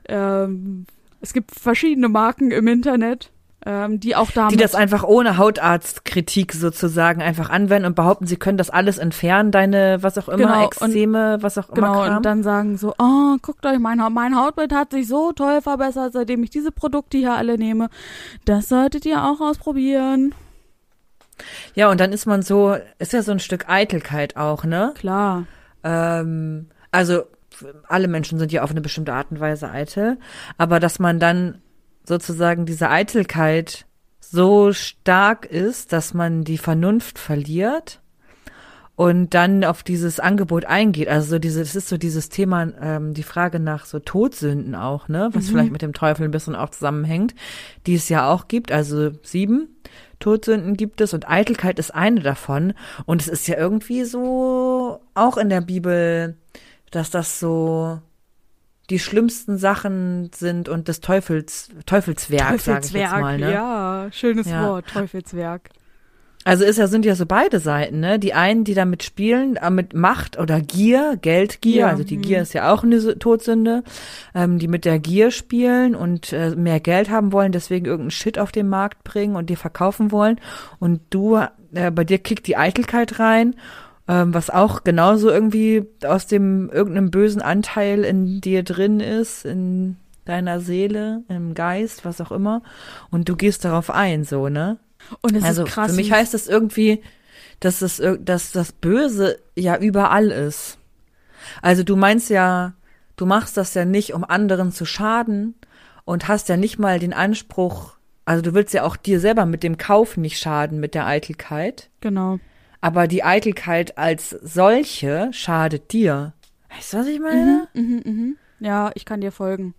ähm, es gibt verschiedene Marken im Internet, ähm, die auch damit Die das einfach ohne Hautarztkritik sozusagen einfach anwenden und behaupten, sie können das alles entfernen, deine, was auch immer, Genau, Extreme, was auch immer. Genau, und dann sagen so, oh, guckt euch, mein, mein Hautbild hat sich so toll verbessert, seitdem ich diese Produkte hier alle nehme. Das solltet ihr auch ausprobieren. ja, und dann ist man so, ist ja so ein Stück Eitelkeit auch, ne? Klar. Ähm, also alle Menschen sind ja auf eine bestimmte Art und Weise eitel, aber dass man dann sozusagen diese Eitelkeit so stark ist, dass man die Vernunft verliert und dann auf dieses Angebot eingeht. Also so diese, das ist so dieses Thema, ähm, die Frage nach so Todsünden auch, ne, was vielleicht mit dem Teufel ein bisschen auch zusammenhängt, die es ja auch gibt. Also sieben Todsünden gibt es und Eitelkeit ist eine davon. Und es ist ja irgendwie so auch in der Bibel, dass das so die schlimmsten Sachen sind und des Teufels Teufelswerk, sage ich jetzt mal. Ne? ja, schönes Ja. Wort, Teufelswerk. Also ist ja sind ja so beide Seiten, ne? Die einen, die damit spielen, äh, mit Macht oder Gier, Geldgier, Ja, also die mhm. Gier ist ja auch eine Sü- Todsünde, ähm, die mit der Gier spielen und äh, mehr Geld haben wollen, deswegen irgendeinen Shit auf den Markt bringen und dir verkaufen wollen. Und du, äh, bei dir kickt die Eitelkeit rein, ähm, was auch genauso irgendwie aus dem irgendeinem bösen Anteil in dir drin ist, in deiner Seele, im Geist, was auch immer. Und du gehst darauf ein, so, ne? Und es also ist krass. für mich heißt das irgendwie, dass das, dass das Böse ja überall ist. Also du meinst ja, du machst das ja nicht, um anderen zu schaden und hast ja nicht mal den Anspruch, also du willst ja auch dir selber mit dem Kauf nicht schaden, mit der Eitelkeit. Genau. Aber die Eitelkeit als solche schadet dir. Weißt du, was ich meine? Mhm, mhm. Ja, ich kann dir folgen.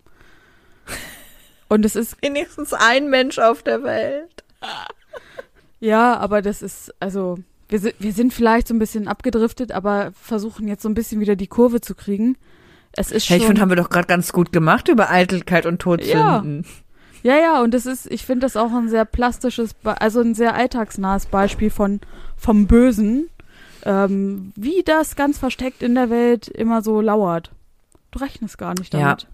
Und es ist, [LAUGHS] Wenigstens ein Mensch auf der Welt. ja, aber das ist, also, wir sind, wir sind vielleicht so ein bisschen abgedriftet, aber versuchen jetzt so ein bisschen wieder die Kurve zu kriegen. Es ist Hey, ich schon, finde, haben wir doch gerade ganz gut gemacht über Eitelkeit und Todsünden. Ja, ja, und das ist, ich finde das auch ein sehr plastisches, also ein sehr alltagsnahes Beispiel von vom Bösen, ähm, wie das ganz versteckt in der Welt immer so lauert. Du rechnest gar nicht Ja. damit.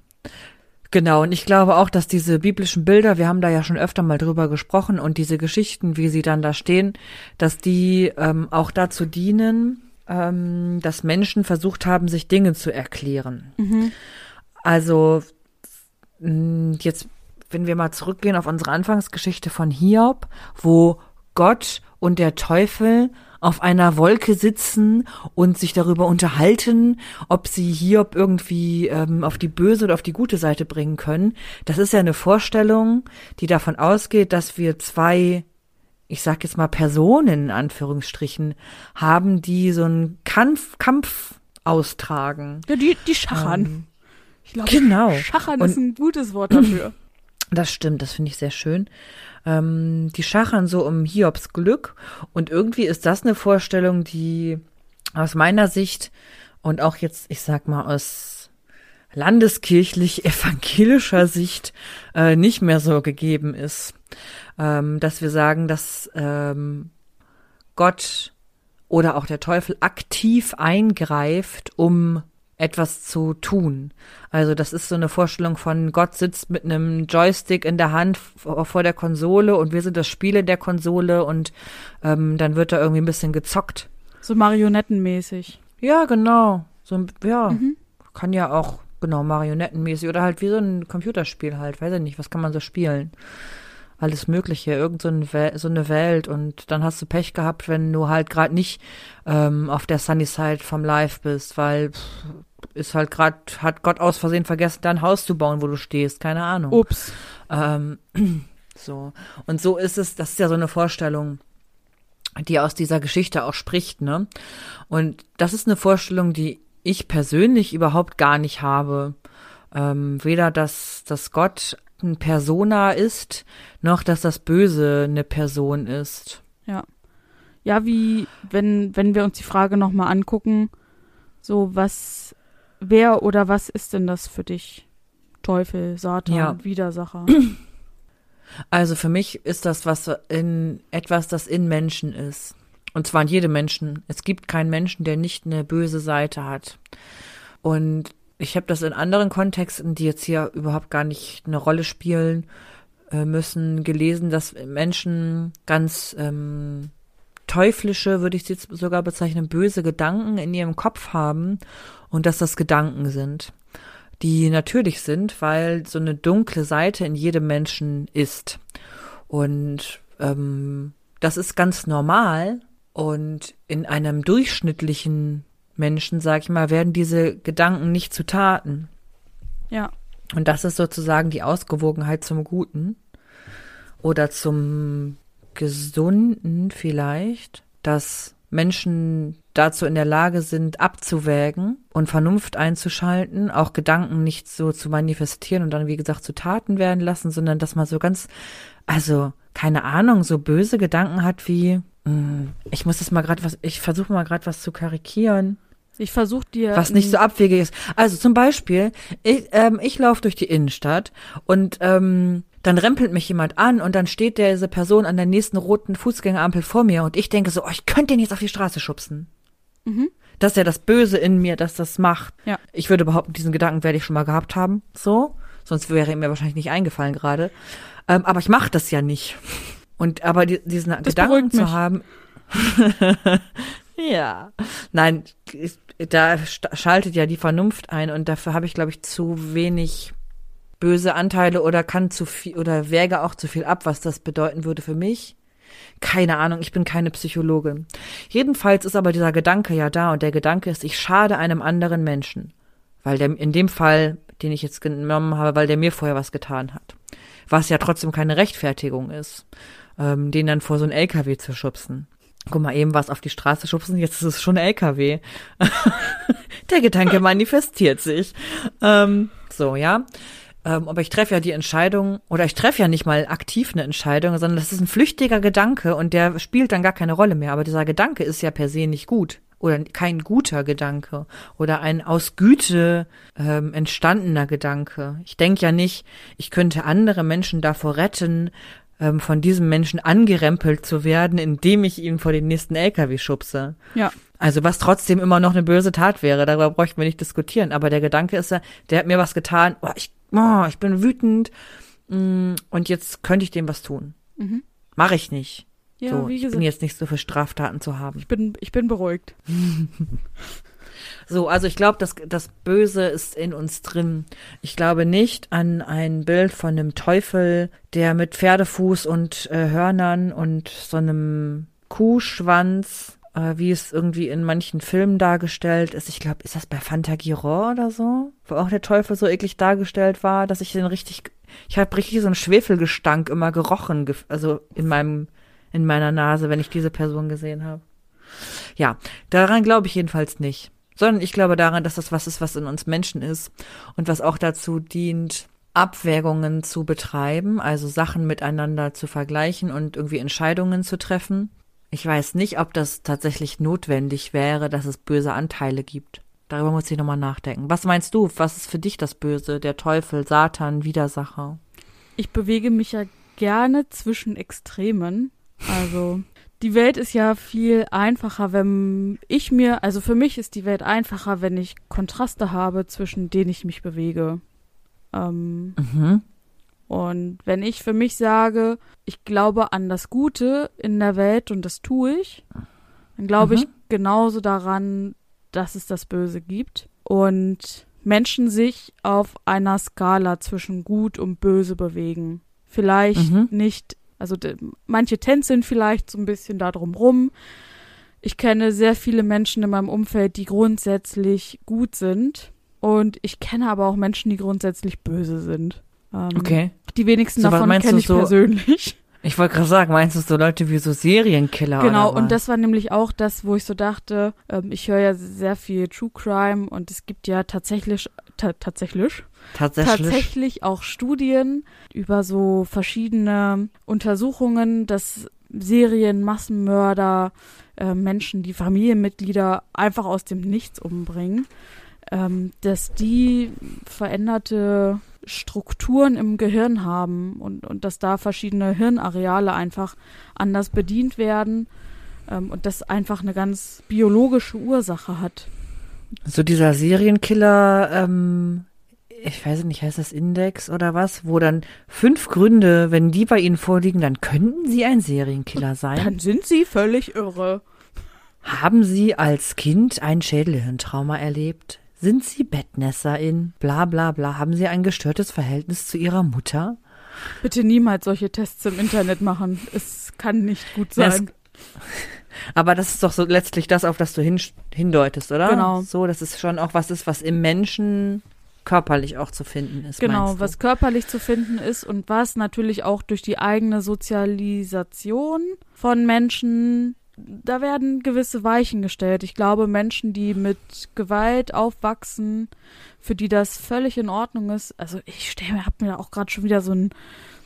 Genau, und ich glaube auch, dass diese biblischen Bilder, wir haben da ja schon öfter mal drüber gesprochen, und diese Geschichten, wie sie dann da stehen, dass die ähm, auch dazu dienen, ähm, dass Menschen versucht haben, sich Dinge zu erklären. Mhm. Also jetzt, wenn wir mal zurückgehen auf unsere Anfangsgeschichte von Hiob, wo Gott und der Teufel auf einer Wolke sitzen und sich darüber unterhalten, ob sie Hiob irgendwie ähm, auf die böse oder auf die gute Seite bringen können. Das ist ja eine Vorstellung, die davon ausgeht, dass wir zwei ich sag jetzt mal Personen in Anführungsstrichen haben, die so einen Kampf, Kampf austragen. Ja, die, die schachern. Ähm, ich glaube, genau. schachern Und- ist ein gutes Wort dafür. Das stimmt, das finde ich sehr schön. Ähm, die schachern so um Hiobs Glück und irgendwie ist das eine Vorstellung, die aus meiner Sicht und auch jetzt, ich sag mal, aus landeskirchlich-evangelischer [LAUGHS] Sicht äh, nicht mehr so gegeben ist. Ähm, dass wir sagen, dass ähm, Gott oder auch der Teufel aktiv eingreift, um etwas zu tun. Also das ist so eine Vorstellung von Gott sitzt mit einem Joystick in der Hand vor der Konsole und wir sind das Spiel in der Konsole und ähm, dann wird da irgendwie ein bisschen gezockt. So marionettenmäßig. Ja, genau. So ja, mhm. kann ja auch genau marionettenmäßig oder halt wie so ein Computerspiel halt, weiß ich nicht, was kann man so spielen? alles Mögliche, irgend so, ein so, eine Welt und dann hast du Pech gehabt, wenn du halt gerade nicht ähm, auf der Sunny Side vom Live bist, weil pff, ist halt gerade, hat Gott aus Versehen vergessen, dein Haus zu bauen, wo du stehst, keine Ahnung. Ups. Ähm, [CLEARS THROAT] so. Und so ist es, das ist ja so eine Vorstellung, die aus dieser Geschichte auch spricht, ne? Und das ist eine Vorstellung, die ich persönlich überhaupt gar nicht habe. Ähm, weder, dass, dass Gott ein Persona ist, noch dass das Böse eine Person ist. Ja. Ja, wie, wenn, wenn wir uns die Frage nochmal angucken, so was, wer oder was ist denn das für dich? Teufel, Satan, ja. Widersacher. [CLEARS THROAT] Also für mich ist das was in etwas, das in Menschen ist. Und zwar in jedem Menschen. Es gibt keinen Menschen, der nicht eine böse Seite hat. Und ich habe das in anderen Kontexten, die jetzt hier überhaupt gar nicht eine Rolle spielen äh, müssen, gelesen, dass Menschen ganz ähm, teuflische, würde ich jetzt sogar bezeichnen, böse Gedanken in ihrem Kopf haben und dass das Gedanken sind, die natürlich sind, weil so eine dunkle Seite in jedem Menschen ist. Und ähm, das ist ganz normal und in einem durchschnittlichen Menschen, sag ich mal, werden diese Gedanken nicht zu Taten. Ja. Und das ist sozusagen die Ausgewogenheit zum Guten oder zum Gesunden vielleicht, dass Menschen dazu in der Lage sind, abzuwägen und Vernunft einzuschalten, auch Gedanken nicht so zu manifestieren und dann, wie gesagt, zu Taten werden lassen, sondern dass man so ganz, also keine Ahnung, so böse Gedanken hat wie, hm, ich muss das mal gerade was, ich versuche mal gerade was zu karikieren. Ich versuche dir. Was nicht so abwegig ist. Also zum Beispiel, ich, ähm, ich laufe durch die Innenstadt und ähm, dann rempelt mich jemand an und dann steht diese Person an der nächsten roten Fußgängerampel vor mir und ich denke so, oh, ich könnte den jetzt auf die Straße schubsen. Mhm. Das ist ja das Böse in mir, dass das macht. Ja. Ich würde behaupten, diesen Gedanken werde ich schon mal gehabt haben. So. Sonst wäre mir wahrscheinlich nicht eingefallen gerade. Ähm, aber ich mache das ja nicht. Und aber die, diesen das Gedanken zu haben. [LAUGHS] ja. Nein, da schaltet ja die Vernunft ein und dafür habe ich, glaube ich, zu wenig böse Anteile oder kann zu viel oder wäge auch zu viel ab, was das bedeuten würde für mich. Keine Ahnung, ich bin keine Psychologin. Jedenfalls ist aber dieser Gedanke ja da und der Gedanke ist, ich schade einem anderen Menschen. Weil der, in dem Fall, den ich jetzt genommen habe, weil der mir vorher was getan hat. Was ja trotzdem keine Rechtfertigung ist, ähm, den dann vor so ein LKW zu schubsen. Guck mal, eben was auf die Straße schubsen, jetzt ist es schon LKW. [LAUGHS] Der Gedanke manifestiert sich. Ähm, so, ja. Ähm, aber ich treffe ja die Entscheidung, oder ich treffe ja nicht mal aktiv eine Entscheidung, sondern das ist ein flüchtiger Gedanke und der spielt dann gar keine Rolle mehr. Aber dieser Gedanke ist ja per se nicht gut. Oder kein guter Gedanke. Oder ein aus Güte ähm, entstandener Gedanke. Ich denke ja nicht, ich könnte andere Menschen davor retten, ähm, von diesem Menschen angerempelt zu werden, indem ich ihn vor den nächsten LKW schubse. Ja. Also was trotzdem immer noch eine böse Tat wäre, darüber bräuchten wir nicht diskutieren. Aber der Gedanke ist ja, der hat mir was getan, oh, ich, oh, ich bin wütend mm, und jetzt könnte ich dem was tun. Mhm. Mache ich nicht. Ja, so, wie ich bin jetzt nicht so für Straftaten zu haben. Ich bin, ich bin beruhigt. [LAUGHS] So, also ich glaube, das, das Böse ist in uns drin. Ich glaube nicht an ein Bild von einem Teufel, der mit Pferdefuß und äh, Hörnern und so einem Kuhschwanz, wie es irgendwie in manchen Filmen dargestellt ist. Ich glaube, ist das bei Fantagiro oder so? Wo auch der Teufel so eklig dargestellt war, dass ich den richtig, ich habe richtig so einen Schwefelgestank immer gerochen, also in meinem, in meiner Nase, wenn ich diese Person gesehen habe. Ja, daran glaube ich jedenfalls nicht sondern ich glaube daran, dass das was ist, was in uns Menschen ist und was auch dazu dient, Abwägungen zu betreiben, also Sachen miteinander zu vergleichen und irgendwie Entscheidungen zu treffen. Ich weiß nicht, ob das tatsächlich notwendig wäre, dass es böse Anteile gibt. Darüber muss ich nochmal nachdenken. Was meinst du? Was ist für dich das Böse? Der Teufel, Satan, Widersacher? Ich bewege mich ja gerne zwischen Extremen. Also die Welt ist ja viel einfacher, wenn ich mir, also für mich ist die Welt einfacher, wenn ich Kontraste habe, zwischen denen ich mich bewege. Ähm, Mhm. Und wenn ich für mich sage, ich glaube an das Gute in der Welt und das tue ich, dann glaube Mhm. ich genauso daran, dass es das Böse gibt. Und Menschen sich auf einer Skala zwischen gut und böse bewegen. Vielleicht Mhm. nicht, also manche tänzeln vielleicht so ein bisschen da drum rum. Ich kenne sehr viele Menschen in meinem Umfeld, die grundsätzlich gut sind. Und ich kenne aber auch Menschen, die grundsätzlich böse sind. Ähm, Okay. Die wenigsten So, davon kenne ich so- persönlich. [LAUGHS] Ich wollte gerade sagen, meinst du so Leute wie so Serienkiller Genau, und das war nämlich auch das, wo ich so dachte, ähm, ich höre ja sehr viel True Crime und es gibt ja tatsächlich, ta tatsächlich, tatsächlich. tatsächlich auch Studien über so verschiedene Untersuchungen, dass Serien, Massenmörder, äh, Menschen, die Familienmitglieder einfach aus dem Nichts umbringen, ähm, dass die veränderte Strukturen im Gehirn haben und, und dass da verschiedene Hirnareale einfach anders bedient werden ähm, und das einfach eine ganz biologische Ursache hat. So dieser Serienkiller, ähm, ich weiß nicht, heißt das Index oder was, wo dann fünf Gründe, wenn die bei Ihnen vorliegen, dann könnten Sie ein Serienkiller sein. Dann sind sie völlig irre. Haben Sie als Kind ein Schädelhirntrauma erlebt? Sind Sie Bettnässerin? Bla bla bla. Haben Sie ein gestörtes Verhältnis zu Ihrer Mutter? Bitte niemals solche Tests im Internet machen. Es kann nicht gut Das- sein. [LAUGHS] Aber das ist doch so letztlich das, auf das du hin, hindeutest, oder? Genau. So, dass es schon auch was ist, was im Menschen körperlich auch zu finden ist. Genau, was körperlich zu finden ist und was natürlich auch durch die eigene Sozialisation von Menschen, da werden gewisse Weichen gestellt. Ich glaube, Menschen, die mit Gewalt aufwachsen, für die das völlig in Ordnung ist. Also ich stelle mir, hab mir auch gerade schon wieder so ein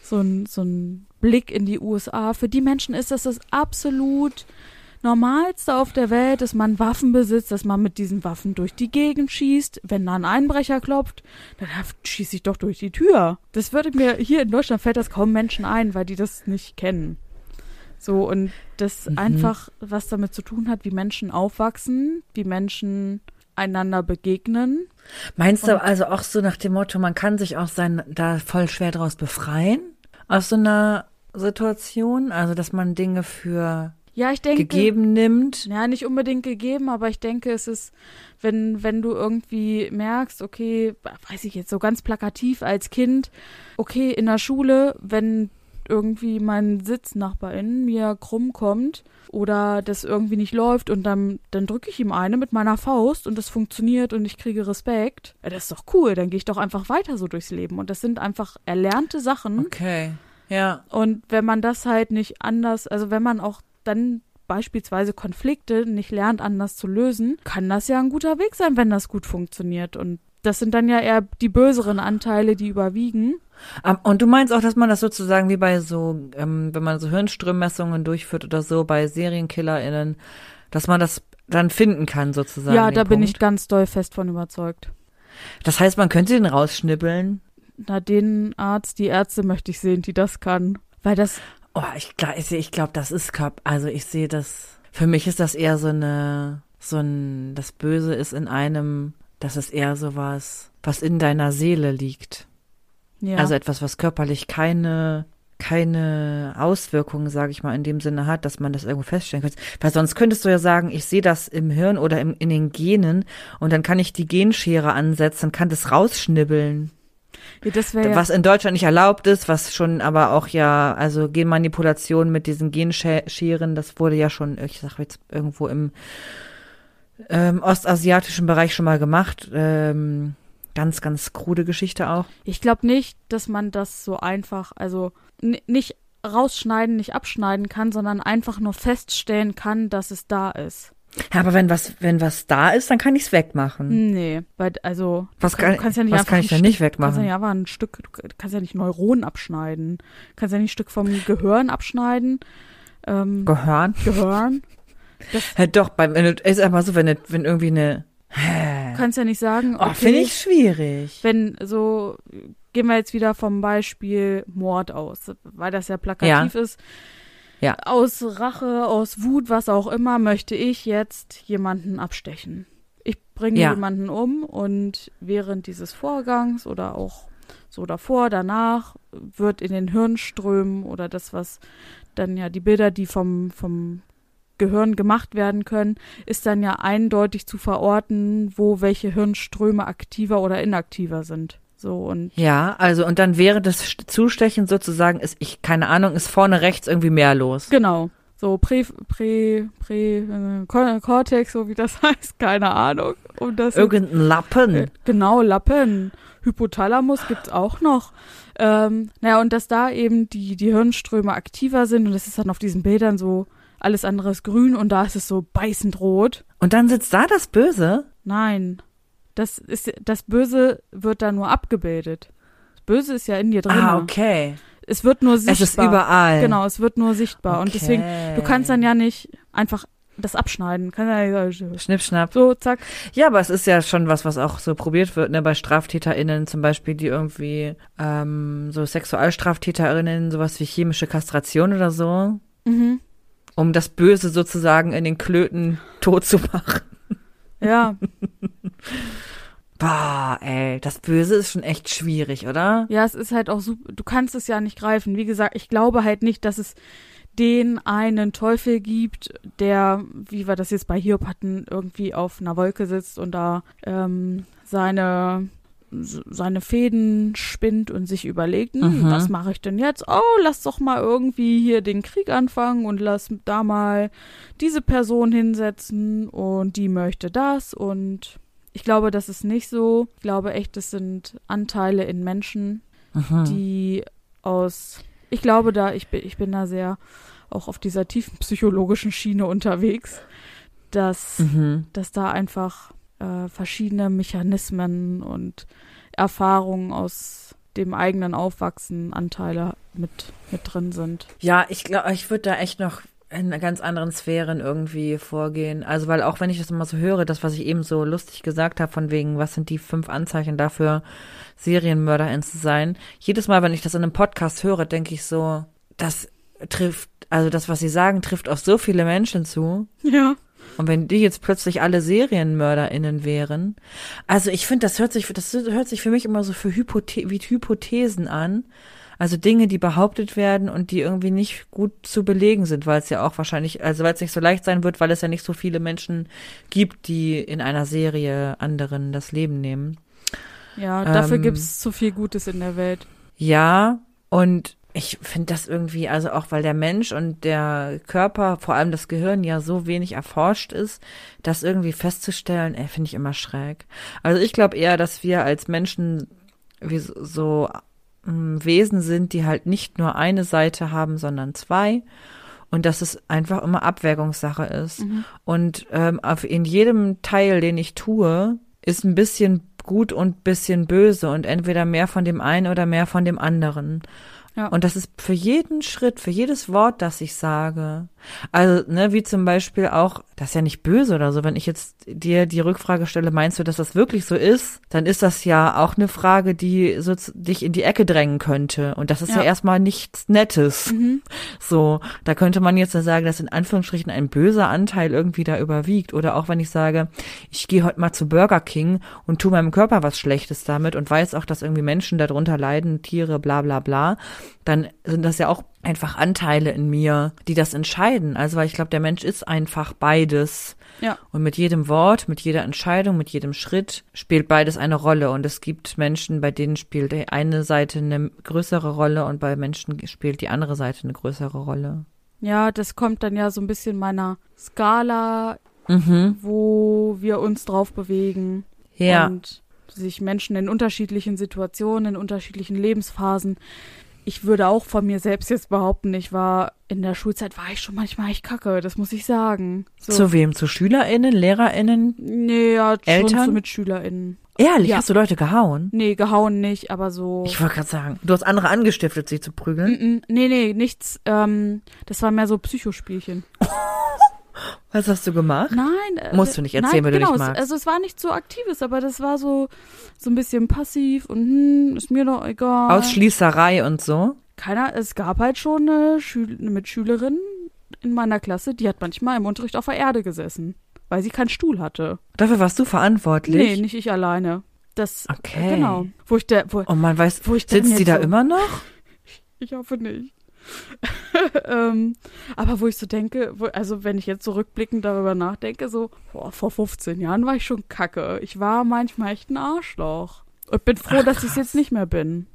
so ein so ein Blick in die USA. Für die Menschen ist das das absolut Normalste auf der Welt, dass man Waffen besitzt, dass man mit diesen Waffen durch die Gegend schießt. Wenn da ein Einbrecher klopft, dann schieße ich doch durch die Tür. Das würde mir, hier in Deutschland fällt das kaum Menschen ein, weil die das nicht kennen. So, und das Mhm. einfach was damit zu tun hat, wie Menschen aufwachsen, wie Menschen einander begegnen. Meinst du also auch so nach dem Motto, man kann sich auch sein, da voll schwer draus befreien? Aus so einer Situation? Also, dass man Dinge für Ja, ich denke. gegeben nimmt? Ja, nicht unbedingt gegeben, aber ich denke, es ist, wenn, wenn du irgendwie merkst, okay, weiß ich jetzt so ganz plakativ als Kind, okay, in der Schule, wenn irgendwie mein Sitznachbarin mir krumm kommt oder das irgendwie nicht läuft und dann, dann drücke ich ihm eine mit meiner Faust und das funktioniert und ich kriege Respekt. Ja, das ist doch cool, dann gehe ich doch einfach weiter so durchs Leben. Und das sind einfach erlernte Sachen. Okay, ja. Und wenn man das halt nicht anders, also wenn man auch dann beispielsweise Konflikte nicht lernt, anders zu lösen, kann das ja ein guter Weg sein, wenn das gut funktioniert. Und das sind dann ja eher die böseren Anteile, die überwiegen. Ähm, Und du meinst auch, dass man das sozusagen wie bei so, ähm, wenn man so Hirnströmmessungen durchführt oder so bei SerienkillerInnen, dass man das dann finden kann sozusagen. ja, da bin Punkt. ich ganz doll fest von überzeugt. Das heißt, man könnte den rausschnibbeln. Na, den Arzt, die Ärzte möchte ich sehen, die das kann. Weil das, Oh, ich glaube, ich, ich glaube, das ist Körper. Also ich sehe das. Für mich ist das eher so eine, so ein, das Böse ist in einem, das ist eher so was, was in deiner Seele liegt. Ja. Also etwas, was körperlich keine, keine Auswirkungen, sage ich mal, in dem Sinne hat, dass man das irgendwo feststellen könnte. Weil sonst könntest du ja sagen, ich sehe das im Hirn oder im, in den Genen und dann kann ich die Genschere ansetzen, kann das rausschnibbeln. ja, das ja, Was in Deutschland nicht erlaubt ist, was schon aber auch ja, also Genmanipulation mit diesen Genscheren, das wurde ja schon, ich sag jetzt irgendwo im ähm, ostasiatischen Bereich schon mal gemacht. Ähm, ganz, ganz krude Geschichte auch. Ich glaube nicht, dass man das so einfach, also nicht rausschneiden, nicht abschneiden kann, sondern einfach nur feststellen kann, dass es da ist. Ja, aber wenn was, wenn was da ist, dann kann ich es wegmachen. Nee, weil, also, Was du kann, kannst ja nicht was kann ich denn nicht Stück, kannst ja wegmachen? nicht ein Stück, du kannst ja nicht Neuronen abschneiden. Kannst ja nicht ein Stück vom Gehirn abschneiden. Ähm, Gehören? Gehirn. Ja, [LAUGHS] doch, beim, du, ist einfach so, wenn, du- wenn irgendwie eine, Du kannst ja nicht sagen, oh, okay, finde ich schwierig. wenn so, gehen wir jetzt wieder vom Beispiel Mord aus, weil das ja plakativ ist. Ja. Aus Rache, aus Wut, was auch immer, möchte ich jetzt jemanden abstechen. Ich bringe Ja. jemanden um und während dieses Vorgangs oder auch so davor, danach wird in den Hirnströmen oder das, was dann ja die Bilder, die vom, vom Gehirn gemacht werden können, ist dann ja eindeutig zu verorten, wo welche Hirnströme aktiver oder inaktiver sind. So und Ja, also und dann wäre das St- Zustechen sozusagen, ist ich keine Ahnung, ist vorne rechts irgendwie mehr los. genau. So Prä, Prä, Prä, äh, Cor- Cortex, so wie das [LAUGHS] heißt, keine Ahnung. Und das Irgendein Lappen. Äh, Genau, Lappen. Hypothalamus gibt's auch noch. Ähm, naja, und dass da eben die, die Hirnströme aktiver sind und es ist dann auf diesen Bildern so, alles andere ist grün und da ist es so beißend rot. Und dann sitzt da das Böse. Nein. Das ist, das Böse wird da nur abgebildet. Das Böse ist ja in dir drin. Ah, okay. Es wird nur sichtbar. Es ist überall. Genau, es wird nur sichtbar. Und deswegen, du kannst dann ja nicht einfach das abschneiden. Kannst ja nicht Schnipp, schnapp. so, zack. Ja, aber es ist ja schon was, was auch so probiert wird, ne, bei StraftäterInnen zum Beispiel, die irgendwie ähm, so SexualstraftäterInnen, sowas wie chemische Kastration oder so, Mhm. Um das Böse sozusagen in den Klöten tot zu machen. Ja, [LAUGHS] Bah, ey, das Böse ist schon echt schwierig, oder? Ja, es ist halt auch super. Du kannst es ja nicht greifen. Wie gesagt, ich glaube halt nicht, dass es den einen Teufel gibt, der, wie wir das jetzt bei Hiob hatten, irgendwie auf einer Wolke sitzt und da ähm, seine seine Fäden spinnt und sich überlegt, hm, was mache ich denn jetzt? Oh, lass doch mal irgendwie hier den Krieg anfangen und lass da mal diese Person hinsetzen und die möchte das und ich glaube, das ist nicht so. Ich glaube echt, es sind Anteile in Menschen, Mhm. die aus, ich glaube da, ich bin, ich bin da sehr auch auf dieser tiefen psychologischen Schiene unterwegs, dass, Mhm. dass da einfach äh, verschiedene Mechanismen und Erfahrungen aus dem eigenen Aufwachsen Anteile mit, mit drin sind. Ja, ich glaube, ich würde da echt noch in ganz anderen Sphären irgendwie vorgehen. Also, weil auch wenn ich das immer so höre, das, was ich eben so lustig gesagt habe, von wegen, was sind die fünf Anzeichen dafür, Serienmörderin zu sein, jedes Mal, wenn ich das in einem Podcast höre, denke ich so, das trifft, also das, was sie sagen, trifft auf so viele Menschen zu. Ja. Und wenn die jetzt plötzlich alle SerienmörderInnen wären, also ich finde, das hört sich, das hört sich für mich immer so für Hypothe wie Hypothesen an. Also Dinge, die behauptet werden und die irgendwie nicht gut zu belegen sind, weil es ja auch wahrscheinlich, also weil es nicht so leicht sein wird, weil es ja nicht so viele Menschen gibt, die in einer Serie anderen das Leben nehmen. Ja, dafür Ähm, gibt's zu viel Gutes in der Welt. Ja, und ich finde das irgendwie, also auch weil der Mensch und der Körper, vor allem das Gehirn ja so wenig erforscht ist, das irgendwie festzustellen, ey, finde ich immer schräg. Also ich glaube eher, dass wir als Menschen wie so, ähm, Wesen sind, die halt nicht nur eine Seite haben, sondern zwei. Und dass es einfach immer Abwägungssache ist. Und ähm, auf, in jedem Teil, den ich tue, ist ein bisschen gut und bisschen böse und entweder mehr von dem einen oder mehr von dem anderen. Ja. Und das ist für jeden Schritt, für jedes Wort, das ich sage. Also, ne, wie zum Beispiel auch, das ist ja nicht böse oder so, wenn ich jetzt dir die Rückfrage stelle, meinst du, dass das wirklich so ist? Dann ist das ja auch eine Frage, die so dich in die Ecke drängen könnte. Und das ist ja, Ja. erstmal nichts Nettes. Mhm. So, da könnte man jetzt ja sagen, dass in Anführungsstrichen ein böser Anteil irgendwie da überwiegt. Oder auch wenn ich sage, ich gehe heute mal zu Burger King und tu meinem Körper was Schlechtes damit und weiß auch, dass irgendwie Menschen darunter leiden, Tiere, bla bla bla, dann sind das ja auch einfach Anteile in mir, die das entscheiden. Also, weil ich glaube, der Mensch ist einfach beides. Ja. Und mit jedem Wort, mit jeder Entscheidung, mit jedem Schritt spielt beides eine Rolle. Und es gibt Menschen, bei denen spielt die eine Seite eine größere Rolle und bei Menschen spielt die andere Seite eine größere Rolle. Ja, das kommt dann ja so ein bisschen meiner Skala, Mhm. wo wir uns drauf bewegen. Ja. Und sich Menschen in unterschiedlichen Situationen, in unterschiedlichen Lebensphasen ich würde auch von mir selbst jetzt behaupten, ich war in der Schulzeit war ich schon manchmal echt kacke, das muss ich sagen. So. Zu wem? Zu SchülerInnen, LehrerInnen? Nee, ja, schon Eltern? so mit SchülerInnen. Ehrlich, Ja. hast du Leute gehauen? Nee, gehauen nicht, aber so. Ich wollte gerade sagen, du hast andere angestiftet, sie zu prügeln. Mm, mm, nee, nee, nichts. Ähm, das war mehr so Psychospielchen. [LAUGHS] Was hast du gemacht? Nein. Äh, Musst du nicht erzählen, nein, wenn du genau, nicht es- magst. Also es war nicht so aktives, aber das war so, so ein bisschen passiv und hm, ist mir doch egal. Ausschließerei und so. Keiner, es gab halt schon eine, Schül eine Mitschülerin in meiner Klasse, die hat manchmal im Unterricht auf der Erde gesessen, weil sie keinen Stuhl hatte. Dafür warst du verantwortlich. Nee, nicht ich alleine. Das, Okay. genau. Wo ich der, wo, Und man weiß, wo ich sitzt die jetzt da so- immer noch? Ich hoffe nicht. [LAUGHS] ähm, aber wo ich so denke, wo, also wenn ich jetzt zurückblickend darüber nachdenke, so, boah, vor 15 Jahren war ich schon kacke. Ich war manchmal echt ein Arschloch. Und bin froh, Ach, dass ich es jetzt nicht mehr bin.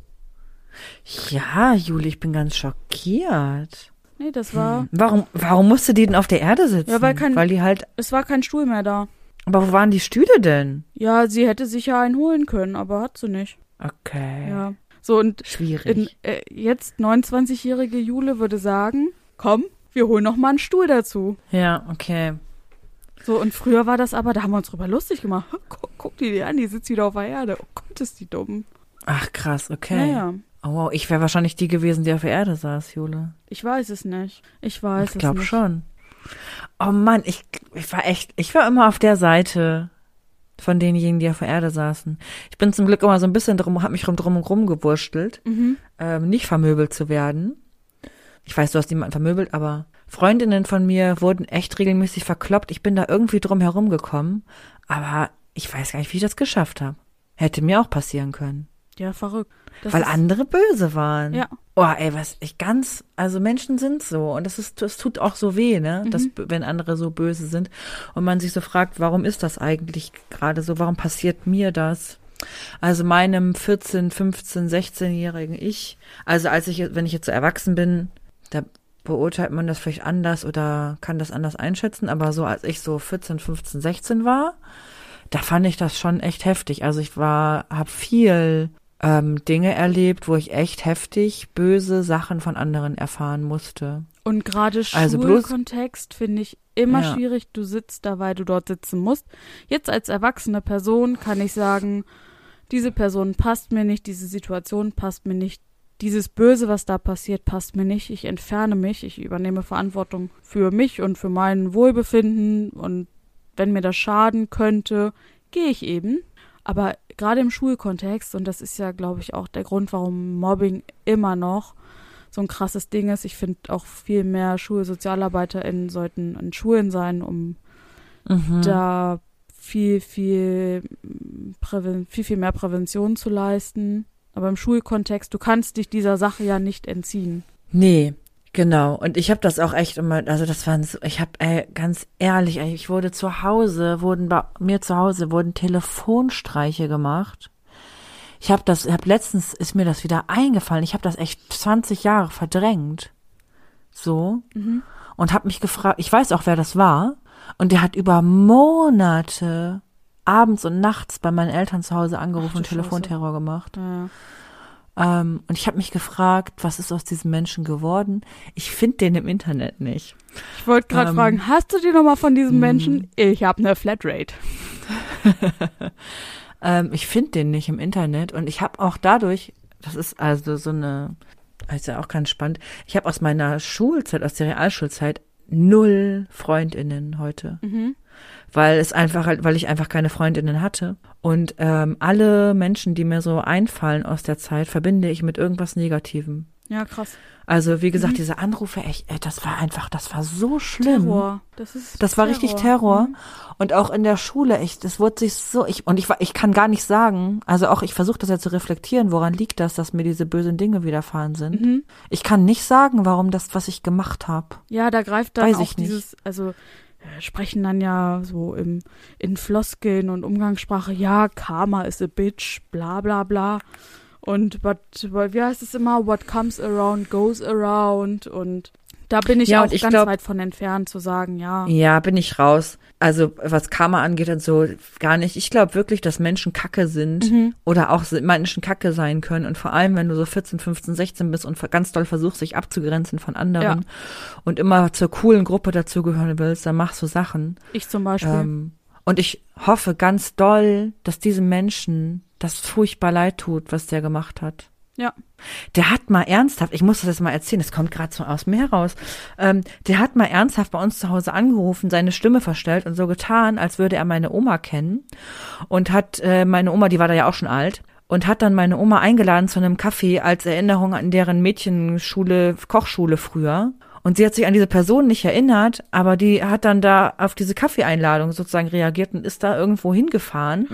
Ja, Juli, ich bin ganz schockiert. Nee, das war, Warum, warum musste die denn auf der Erde sitzen? Ja, weil kein- Weil die halt, es war kein Stuhl mehr da. aber wo waren die Stühle denn? Ja, sie hätte sich ja einen holen können, aber hat sie nicht. Okay. Ja. So, und in, Schwierig. äh, jetzt 29-jährige Jule würde sagen, komm, wir holen noch mal einen Stuhl dazu. Ja, okay. So, und früher war das aber, da haben wir uns drüber lustig gemacht. [LAUGHS] Guck, guck die dir an, die sitzt wieder auf der Erde. Oh Gott, ist die dumm. Ach, krass, okay. Naja, Oh, wow, ich wäre wahrscheinlich die gewesen, die auf der Erde saß, Jule. ich weiß es nicht. Ich weiß ich glaube es nicht. schon. Oh Mann, ich, ich war echt, ich war immer auf der Seite von denjenigen, die auf der Erde saßen. Ich bin zum Glück immer so ein bisschen drum, hab mich rum drum und rum gewurstelt, Mhm. ähm, nicht vermöbelt zu werden. Ich weiß, du hast niemanden vermöbelt, aber Freundinnen von mir wurden echt regelmäßig verkloppt. Ich bin da irgendwie drum herum gekommen, aber ich weiß gar nicht, wie ich das geschafft habe. Hätte mir auch passieren können. Ja, verrückt. Das weil andere böse waren. Ja. Oh, ey, was ich ganz, also Menschen sind so und das ist, das tut auch so weh, ne, Mhm. dass wenn andere so böse sind und man sich so fragt, warum ist das eigentlich gerade so, warum passiert mir das? Also meinem 14, 15, 16-jährigen Ich, also als ich, wenn ich jetzt so erwachsen bin, da beurteilt man das vielleicht anders oder kann das anders einschätzen, aber so als ich so 14, 15, 16 war, da fand ich das schon echt heftig. Also ich war, habe viel ähm, Dinge erlebt, wo ich echt heftig böse Sachen von anderen erfahren musste. Und gerade Also Schulkontext finde ich immer Ja. schwierig. Du sitzt da, weil du dort sitzen musst. Jetzt als erwachsene Person kann ich sagen, diese Person passt mir nicht, diese Situation passt mir nicht, dieses Böse, was da passiert, passt mir nicht. Ich entferne mich, ich übernehme Verantwortung für mich und für mein Wohlbefinden und wenn mir das schaden könnte, gehe ich eben. Aber gerade im Schulkontext, und das ist ja, glaube ich, auch der Grund, warum Mobbing immer noch so ein krasses Ding ist. Ich finde auch viel mehr SchulsozialarbeiterInnen sollten in Schulen sein, um Mhm. da viel, viel, Präven viel, viel mehr Prävention zu leisten. Aber im Schulkontext, du kannst dich dieser Sache ja nicht entziehen. Nee, genau. Und ich habe das auch echt immer, also das waren so, ich habe ey, ganz ehrlich, ey, ich wurde zu Hause, wurden bei mir zu Hause wurden Telefonstreiche gemacht. Ich habe das, ich habe letztens ist mir das wieder eingefallen. Ich habe das echt 20 Jahre verdrängt. So und habe mich gefragt, ich weiß auch, wer das war und der hat über Monate abends und nachts bei meinen Eltern zu Hause angerufen Ach und Telefonterror gemacht. Ja. Ähm, und ich habe mich gefragt, was ist aus diesem Menschen geworden? Ich finde den im Internet nicht. Ich wollte gerade Ähm, fragen, hast du die Nummer von diesem Menschen? Ich habe eine Flatrate. [LAUGHS] Ähm, ich finde den nicht im Internet und ich habe auch dadurch, das ist also so eine, ist ja auch ganz spannend, ich habe aus meiner Schulzeit, aus der Realschulzeit null Freundinnen heute. Weil es einfach, halt- weil ich einfach keine Freundinnen hatte. Und ähm, alle Menschen, die mir so einfallen aus der Zeit, verbinde ich mit irgendwas Negativem. Ja, krass. Also wie gesagt, diese Anrufe, echt, ey, das war einfach, das war so schlimm. Terror. Das ist Das war richtig Terror. Mhm. Und auch in der Schule, echt, das wurde sich so, ich, und ich, war- ich kann gar nicht sagen, also auch, ich versuche das ja zu reflektieren, woran liegt das, dass mir diese bösen Dinge widerfahren sind. Mhm. Ich kann nicht sagen, warum das, was ich gemacht habe. Ja, da greift dann Weiß auch ich nicht. dieses, also sprechen dann ja so im, in Floskeln und Umgangssprache, ja, Karma is a bitch, bla bla bla. Und what, what, wie heißt es immer, what comes around goes around und Da bin ich Ja, auch ich ganz glaub- weit von entfernt zu sagen, ja. Ja, bin ich raus. Also was Karma angeht und so, gar nicht. Ich glaube wirklich, dass Menschen Kacke sind Mhm. oder auch Menschen Kacke sein können. Und vor allem, wenn du so 14, 15, 16 bist und ganz doll versuchst, dich abzugrenzen von anderen und immer zur coolen Gruppe dazugehören willst, dann machst du Sachen. Ich zum Beispiel. Ähm, und ich hoffe ganz doll, dass diesem Menschen das furchtbar leid tut, was der gemacht hat. Ja. Der hat mal ernsthaft, ich muss das jetzt mal erzählen, das kommt gerade so aus mir heraus. Ähm, der hat mal ernsthaft bei uns zu Hause angerufen, seine Stimme verstellt und so getan, als würde er meine Oma kennen. Und hat äh, meine Oma, die war da ja auch schon alt, und hat dann meine Oma eingeladen zu einem Kaffee als Erinnerung an deren Mädchenschule, Kochschule früher. Und sie hat sich an diese Person nicht erinnert, aber die hat dann da auf diese Kaffeeeinladung sozusagen reagiert und ist da irgendwo hingefahren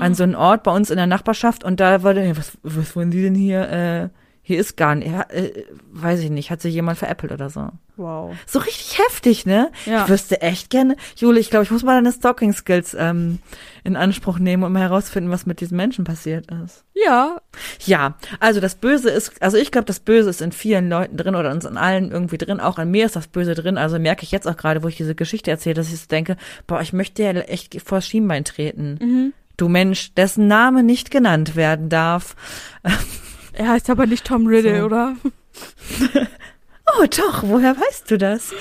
an so einen Ort bei uns in der Nachbarschaft und da wurde, was, was wollen die denn hier? Äh, hier ist gar nicht, äh, weiß ich nicht, hat sich jemand veräppelt oder so. Wow. So richtig heftig, ne? Ja. Ich wüsste echt gerne, Jule, ich glaube, ich muss mal deine Stalking-Skills ähm, in Anspruch nehmen, um herauszufinden, was mit diesen Menschen passiert ist. Ja, Ja, also das Böse ist, also ich glaube, das Böse ist in vielen Leuten drin oder uns in allen irgendwie drin. Auch an mir ist das Böse drin. Also merke ich jetzt auch gerade, wo ich diese Geschichte erzähle, dass ich so denke, boah, ich möchte ja echt vor Schienbein treten. Du Mensch, dessen Name nicht genannt werden darf. [LAUGHS] er heißt aber nicht Tom Riddle, So. oder? [LAUGHS] Oh, doch, woher weißt du das?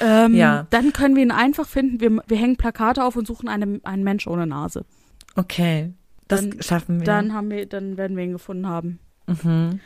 Ähm, Ja. Dann können wir ihn einfach finden. Wir, wir hängen Plakate auf und suchen eine, einen Mensch ohne Nase. Okay, das Dann- schaffen wir. Dann haben wir, dann werden wir ihn gefunden haben. Mhm.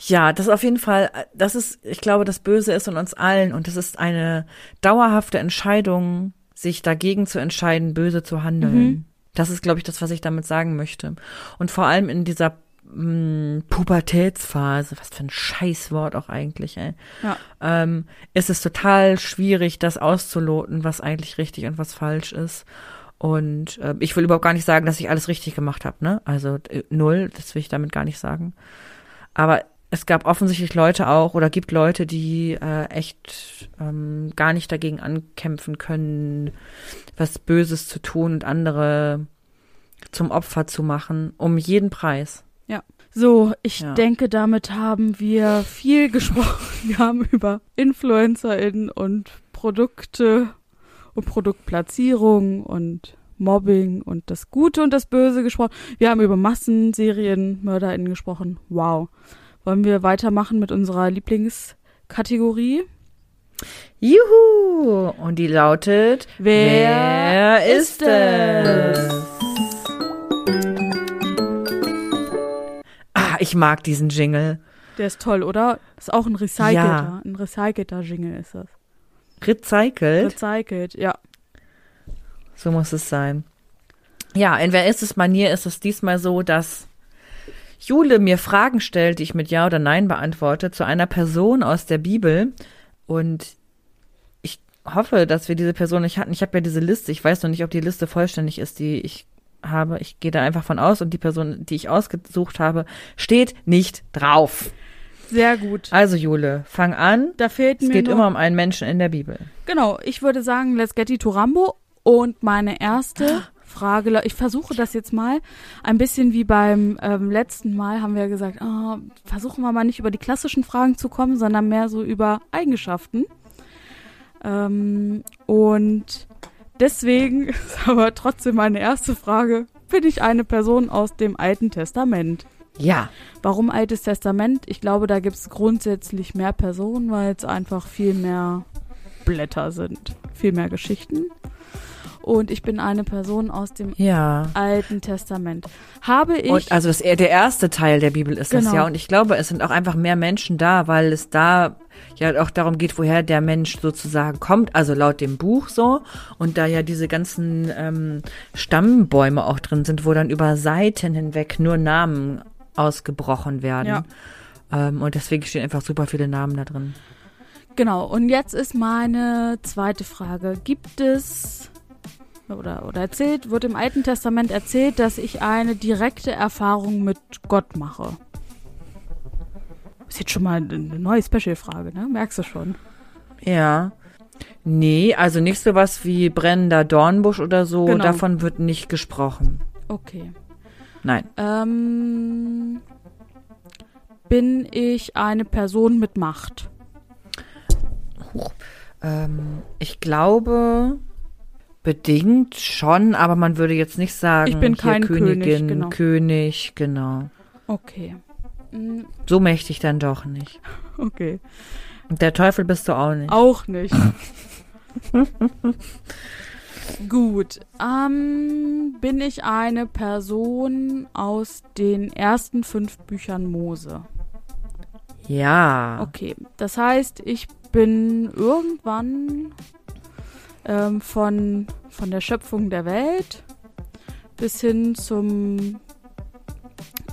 Ja, das ist auf jeden Fall, das ist, ich glaube, das Böse ist in uns allen und es ist eine dauerhafte Entscheidung, sich dagegen zu entscheiden, böse zu handeln. Mhm. Das ist, glaube ich, das, was ich damit sagen möchte. Und vor allem in dieser mh, Pubertätsphase, was für ein Scheißwort auch eigentlich, ey, Ja. ähm, ist es total schwierig, das auszuloten, was eigentlich richtig und was falsch ist. Und äh, ich will überhaupt gar nicht sagen, dass ich alles richtig gemacht habe, ne? Also äh, null, das will ich damit gar nicht sagen. Aber es gab offensichtlich Leute auch oder gibt Leute, die äh, echt ähm, gar nicht dagegen ankämpfen können, was Böses zu tun und andere zum Opfer zu machen, um jeden Preis. So, ich Ja. denke, damit haben wir viel gesprochen. [LAUGHS] Wir haben über InfluencerInnen und Produkte und Produktplatzierung und Mobbing und das Gute und das Böse gesprochen. Wir haben über MassenserienmörderInnen gesprochen. Wow. Wollen wir weitermachen mit unserer Lieblingskategorie? Juhu! Und die lautet Wer Wer ist ist es? Ich mag diesen Jingle. Der ist toll, oder? ist auch ein recycelter. Ein recycelter Jingle ist das. Recycelt. Recycelt, ja. So muss es sein. Ja, in Wer ist es Manier ist es diesmal so, dass Jule mir Fragen stellt, die ich mit Ja oder Nein beantworte, zu einer Person aus der Bibel. Und ich hoffe, dass wir diese Person nicht hatten. Ich habe ja diese Liste. Ich weiß noch nicht, ob die Liste vollständig ist, die ich habe. Ich gehe da einfach von aus und die Person, die ich ausgesucht habe, steht nicht drauf. Sehr gut. Also Jule, fang an. Da fehlt Es mir geht immer um einen Menschen in der Bibel. Genau, ich würde sagen, let's get it to Rambo. Und meine erste Frage, ich versuche das jetzt mal ein bisschen wie beim ähm, letzten Mal, haben wir gesagt, ah, versuchen wir mal nicht über die klassischen Fragen zu kommen, sondern mehr so über Eigenschaften. Ähm, und deswegen [LAUGHS] ist aber trotzdem meine erste Frage, bin ich eine Person aus dem Alten Testament? Ja. Warum Altes Testament? Ich glaube, da gibt es grundsätzlich mehr Personen, weil es einfach viel mehr Blätter sind, viel mehr Geschichten. Und ich bin eine Person aus dem Ja. Alten Testament. Habe ich. Und also das, der erste Teil der Bibel ist das Genau. ja. Und ich glaube, es sind auch einfach mehr Menschen da, weil es da ja auch darum geht, woher der Mensch sozusagen kommt, also laut dem Buch so. Und da ja diese ganzen ähm, Stammbäume auch drin sind, wo dann über Seiten hinweg nur Namen ausgebrochen werden. Ja. Ähm, und deswegen stehen einfach super viele Namen da drin. Genau, und jetzt ist meine zweite Frage. Gibt es oder, oder erzählt, wird im Alten Testament erzählt, dass ich eine direkte Erfahrung mit Gott mache? Ist jetzt schon mal eine neue Special-Frage, ne? Merkst du schon. Ja. Nee, also nicht so was wie brennender Dornbusch oder so, Genau. davon wird nicht gesprochen. Okay. Nein. Ähm, bin ich eine Person mit Macht? huch, ähm, ich glaube bedingt schon, aber man würde jetzt nicht sagen, Ich bin kein König, Königin, genau. König, genau. Okay. Mm, So mächtig dann doch nicht. Okay. Und der Teufel bist du auch nicht. Auch nicht. [LAUGHS] Gut. Ähm, bin ich eine Person aus den ersten fünf Büchern Mose? Ja. Okay. Das heißt, ich bin irgendwann ähm, von, von der Schöpfung der Welt bis hin zum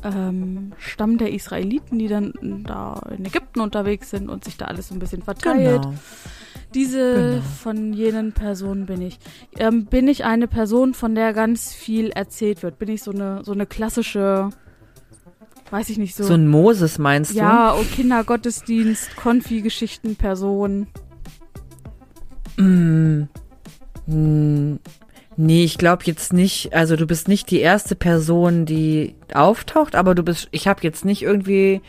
ähm, Stamm der Israeliten, die dann da in Ägypten unterwegs sind und sich da alles so ein bisschen verteilt. Genau. Diese Genau. von jenen Personen bin ich. Ähm, bin ich eine Person, von der ganz viel erzählt wird? Bin ich so eine so eine klassische, weiß ich nicht so. So ein Moses meinst ja, oh, Kindergottesdienst, Konfi-Geschichten-Person. Mm, mm, nee, ich glaube jetzt nicht. Also du bist nicht die erste Person, die auftaucht, aber du bist. Ich habe jetzt nicht irgendwie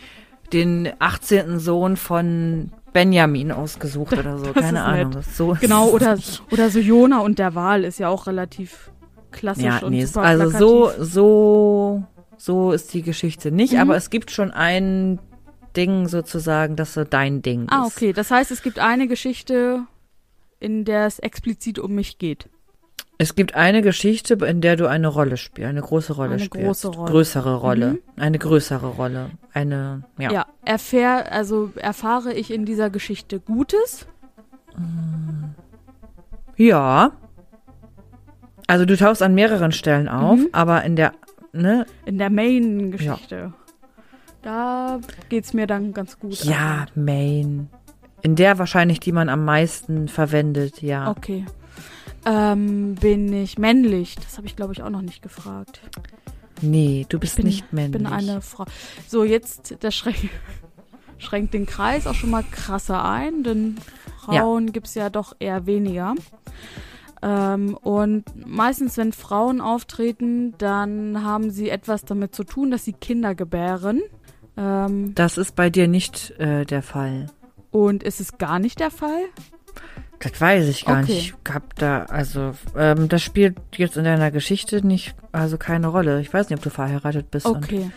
den 18. Sohn von Benjamin ausgesucht oder so. [LAUGHS] Das Keine Ahnung. so Genau, oder, [LAUGHS] oder so Jona und der Wal ist ja auch relativ klassisch Ja, und nee, super also plakativ. so, so, so ist die Geschichte nicht, Mhm. aber es gibt schon ein Ding sozusagen, das so dein Ding Ah, ist. okay. Das heißt, es gibt eine Geschichte, in der es explizit um mich geht. Es gibt eine Geschichte, in der du eine Rolle spielst, eine große Rolle Eine spielst. große Rolle. Größere Rolle. Mhm. Eine größere Rolle. Eine, ja. Ja, erfähr, also erfahre ich in dieser Geschichte Gutes. Ja. Also du tauchst an mehreren Stellen auf, Mhm. aber in der, ne? In der Main-Geschichte. Da geht's mir dann ganz gut. Ja, Main. In der wahrscheinlich, die man am meisten verwendet, ja. Okay. Ähm, bin ich männlich? Das habe ich, glaube ich, auch noch nicht gefragt. Nee, du bist bin, nicht männlich. bin eine Frau. So, jetzt, das schränkt, [LAUGHS] schränkt den Kreis auch schon mal krasser ein, denn Frauen gibt's ja doch eher weniger. Ähm, und meistens, wenn Frauen auftreten, dann haben sie etwas damit zu tun, dass sie Kinder gebären. Ähm, Das ist bei dir nicht äh, der Fall. Und ist es gar nicht der Fall? Das weiß ich gar Okay. nicht. Ich hab da, also, ähm, das spielt jetzt in deiner Geschichte nicht, also keine Rolle. Ich weiß nicht, ob du verheiratet bist und Okay,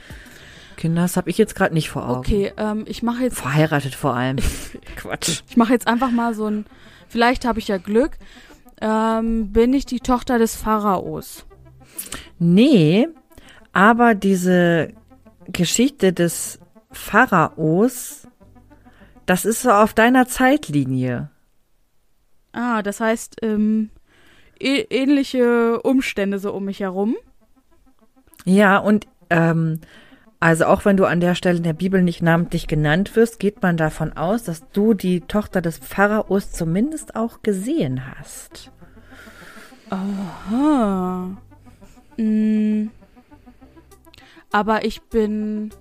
Kinder. Das habe ich jetzt gerade nicht vor Augen. okay. Ähm, ich mache jetzt Verheiratet vor allem. [LAUGHS] Quatsch. Ich mache jetzt einfach mal so ein, vielleicht habe ich ja Glück. Ähm, bin ich die Tochter des Pharaos? Nee, aber diese Geschichte des Pharaos, das ist so auf deiner Zeitlinie. Ah, das heißt, ähm, ä- ähnliche Umstände so um mich herum. Ja, und ähm, also auch wenn du an der Stelle in der Bibel nicht namentlich genannt wirst, geht man davon aus, dass du die Tochter des Pharaos zumindest auch gesehen hast. Ah. Mm. Aber ich bin.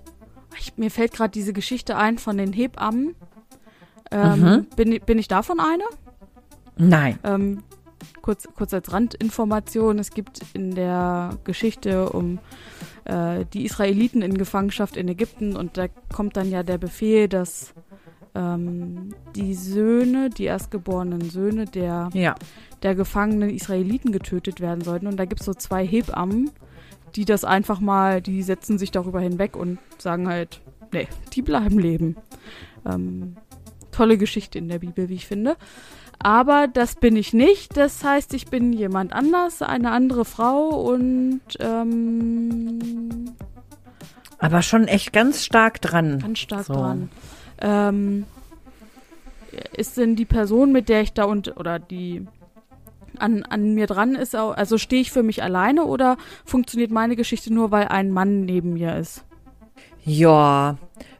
Ich, mir fällt gerade diese Geschichte ein von den Hebammen. Ähm, Mhm. bin, ich- bin ich davon eine? Nein. Ähm, kurz, kurz als Randinformation, es gibt in der Geschichte um äh, die Israeliten in Gefangenschaft in Ägypten und da kommt dann ja der Befehl, dass ähm, die Söhne, die erstgeborenen Söhne der, Ja. der gefangenen Israeliten getötet werden sollten. Und da gibt es so zwei Hebammen, die das einfach mal, die setzen sich darüber hinweg und sagen halt, nee, die bleiben leben. Ähm, tolle Geschichte in der Bibel, wie ich finde. Aber das bin ich nicht. Das heißt, ich bin jemand anders, eine andere Frau und ähm, Aber schon echt ganz stark dran. ganz stark So. dran. Ähm, ist denn die Person, mit der ich da und oder die an, an mir dran ist, also stehe ich für mich alleine oder funktioniert meine Geschichte nur, weil ein Mann neben mir ist? Ja,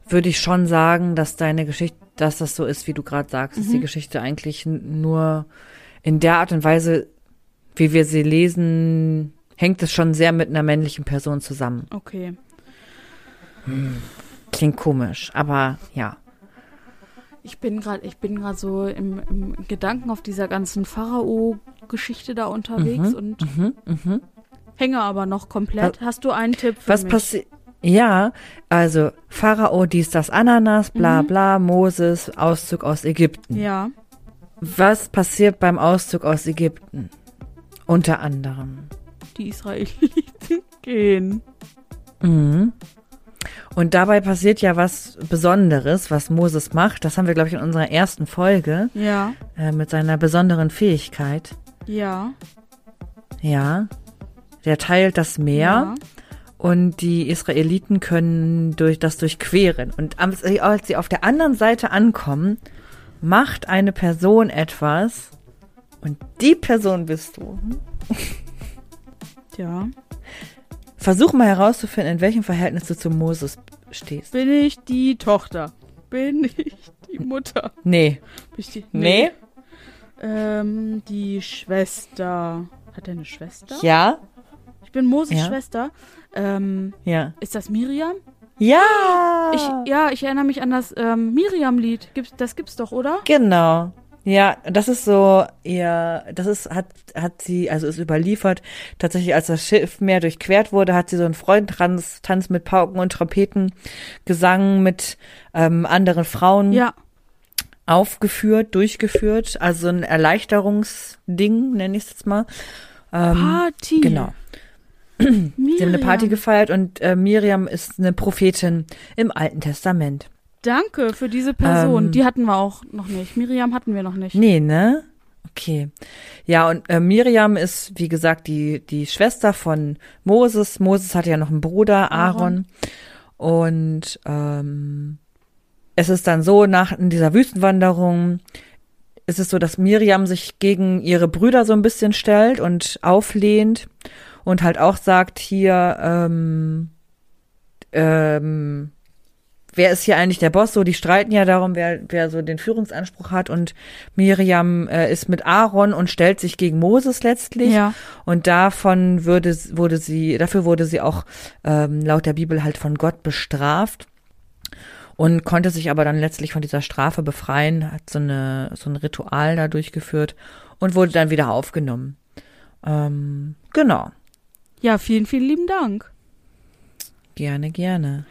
würde ich schon sagen, dass deine Geschichte, dass das so ist, wie du gerade sagst, dass die Mhm. Geschichte eigentlich nur in der Art und Weise, wie wir sie lesen, hängt es schon sehr mit einer männlichen Person zusammen. Okay. Klingt komisch, aber ja. Ich bin gerade, ich bin gerade so im, im Gedanken auf dieser ganzen Pharao-Geschichte da unterwegs Mhm, und Mhm, mhm. hänge aber noch komplett. Hast du einen Tipp für Was mich? passiert? Ja, also Pharao, dies, das Ananas, bla Mhm. bla, Moses, Auszug aus Ägypten. Ja. Was passiert beim Auszug aus Ägypten? Unter anderem. Die Israeliten [LAUGHS] gehen. Mhm. Und dabei passiert ja was Besonderes, was Moses macht. Das haben wir, glaube ich, in unserer ersten Folge Ja, äh, mit seiner besonderen Fähigkeit. ja. Ja. Der teilt das Meer Ja. Und die Israeliten können durch das durchqueren. Und als sie auf der anderen Seite ankommen, macht eine Person etwas und die Person bist du. ja. Versuch mal herauszufinden, in welchem Verhältnis du zu Moses stehst. Bin ich die Tochter? Bin ich die Mutter? Nee. Bin ich die, Nee? Ähm, die Schwester. Hat er eine Schwester? Ja? Ich bin Moses Ja. Schwester. Ähm, Ja. ist das Miriam? Ja! Ich, ja, ich erinnere mich an das ähm, Miriam-Lied. Das gibt's doch, oder? Genau. Ja, das ist so ihr, das ist, hat, hat sie, also ist überliefert, tatsächlich als das Schiffmeer durchquert wurde, hat sie so einen Freundtanz Tanz mit Pauken und Trompeten, Gesang mit ähm, anderen Frauen Ja. aufgeführt, durchgeführt, also ein Erleichterungsding, nenne ich es jetzt mal. Ähm, Party. genau. Miriam. Sie haben eine Party gefeiert und äh, Miriam ist eine Prophetin im Alten Testament. Danke für diese Person. Ähm, Die hatten wir auch noch nicht. Miriam hatten wir noch nicht. Nee, ne? Okay. Ja, und äh, Miriam ist, wie gesagt, die, die Schwester von Moses. Moses hatte ja noch einen Bruder, Aaron. Und ähm, es ist dann so, nach in dieser Wüstenwanderung ist es so, dass Miriam sich gegen ihre Brüder so ein bisschen stellt und auflehnt und halt auch sagt, hier, ähm, ähm, wer ist hier eigentlich der Boss? So, die streiten ja darum, wer, wer so den Führungsanspruch hat. Und Miriam äh, ist mit Aaron und stellt sich gegen Moses letztlich. Ja. Und davon würde, wurde sie, dafür wurde sie auch ähm, laut der Bibel halt von Gott bestraft. Und konnte sich aber dann letztlich von dieser Strafe befreien, hat so eine, so ein Ritual da durchgeführt und wurde dann wieder aufgenommen. Ähm, genau. Ja, vielen, vielen lieben Dank. Gerne, gerne.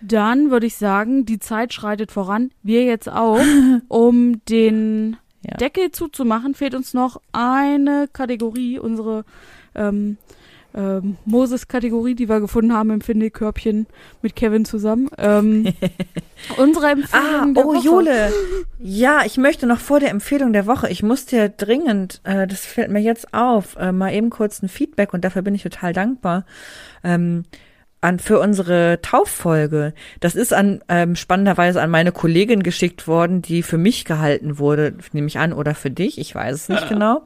Dann würde ich sagen, die Zeit schreitet voran. Wir jetzt auch. [LAUGHS] Um den Ja. Deckel zuzumachen, fehlt uns noch eine Kategorie, unsere ähm, ähm, Moses-Kategorie, die wir gefunden haben im Findekörbchen mit Kevin zusammen. Ähm, [LAUGHS] unsere Empfehlung Ah, der oh Woche. Jule. Ja, ich möchte noch vor der Empfehlung der Woche, ich muss dir dringend, äh, das fällt mir jetzt auf, äh, mal eben kurz ein Feedback und dafür bin ich total dankbar. Ähm, an für unsere Tauffolge. Das ist an ähm, spannenderweise an meine Kollegin geschickt worden, die für mich gehalten wurde, nehme ich an, oder für dich, ich weiß es nicht genau.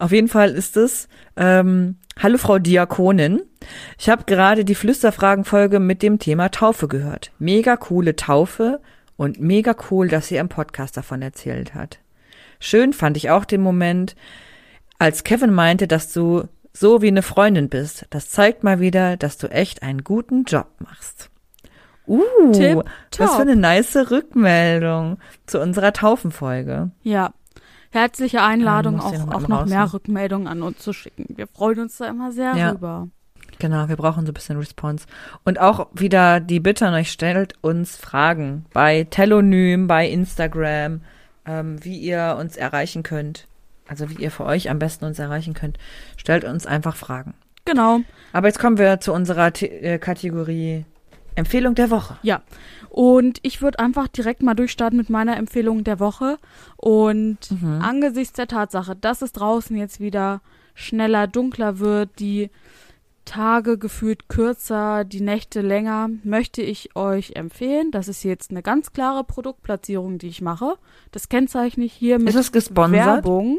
Auf jeden Fall ist es ähm, Hallo Frau Diakonin. Ich habe gerade die Flüsterfragen-Folge mit dem Thema Taufe gehört. Mega coole Taufe und mega cool, dass sie im Podcast davon erzählt hat. Schön fand ich auch den Moment, als Kevin meinte, dass du so wie eine Freundin bist. Das zeigt mal wieder, dass du echt einen guten Job machst. Uh, Tipp, was top. für eine nice Rückmeldung zu unserer Taufenfolge. Ja. Herzliche Einladung, auch, noch auch noch mehr. Rückmeldungen an uns zu schicken. Wir freuen uns da immer sehr Ja. rüber. Genau, wir brauchen so ein bisschen Response. Und auch wieder die Bitte an euch, stellt uns Fragen bei Telonym, bei Instagram, ähm, wie ihr uns erreichen könnt. Also wie ihr für euch am besten uns erreichen könnt. Stellt uns einfach Fragen. Genau. Aber jetzt kommen wir zu unserer The äh, Kategorie Empfehlung der Woche. Ja. Und ich würde einfach direkt mal durchstarten mit meiner Empfehlung der Woche. Und Mhm. angesichts der Tatsache, dass es draußen jetzt wieder schneller, dunkler wird, die Tage gefühlt kürzer, die Nächte länger, möchte ich euch empfehlen. Das ist jetzt eine ganz klare Produktplatzierung, die ich mache. Das kennzeichne ich hier mit Ist es gesponsert? Werbung.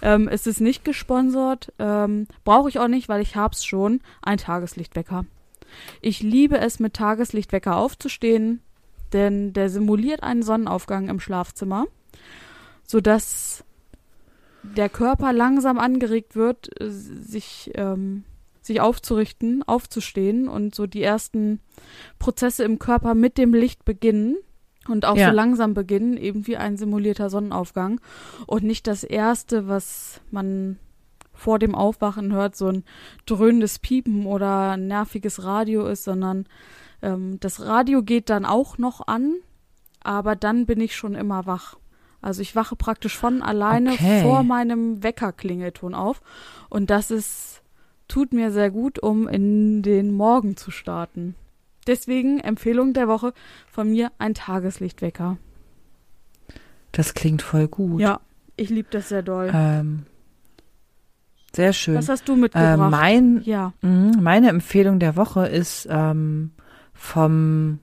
Ähm, es ist nicht gesponsert. Ähm, Brauche ich auch nicht, weil ich hab's schon. Ein Tageslichtwecker. Ich liebe es, mit Tageslichtwecker aufzustehen, denn der simuliert einen Sonnenaufgang im Schlafzimmer, sodass der Körper langsam angeregt wird, äh, sich, ähm, sich aufzurichten, aufzustehen und so die ersten Prozesse im Körper mit dem Licht beginnen und auch Ja. so langsam beginnen, eben wie ein simulierter Sonnenaufgang und nicht das erste, was man vor dem Aufwachen hört, so ein dröhnendes Piepen oder ein nerviges Radio ist, sondern ähm, das Radio geht dann auch noch an, aber dann bin ich schon immer wach. Also ich wache praktisch von alleine Okay. vor meinem Weckerklingelton auf. Und das ist, tut mir sehr gut, um in den Morgen zu starten. Deswegen Empfehlung der Woche von mir ein Tageslichtwecker. Das klingt voll gut. Ja, ich liebe das sehr doll. Ähm, sehr schön. Was hast du Äh, mitgebracht? mein, ja, mh, meine Empfehlung der Woche ist ähm, vom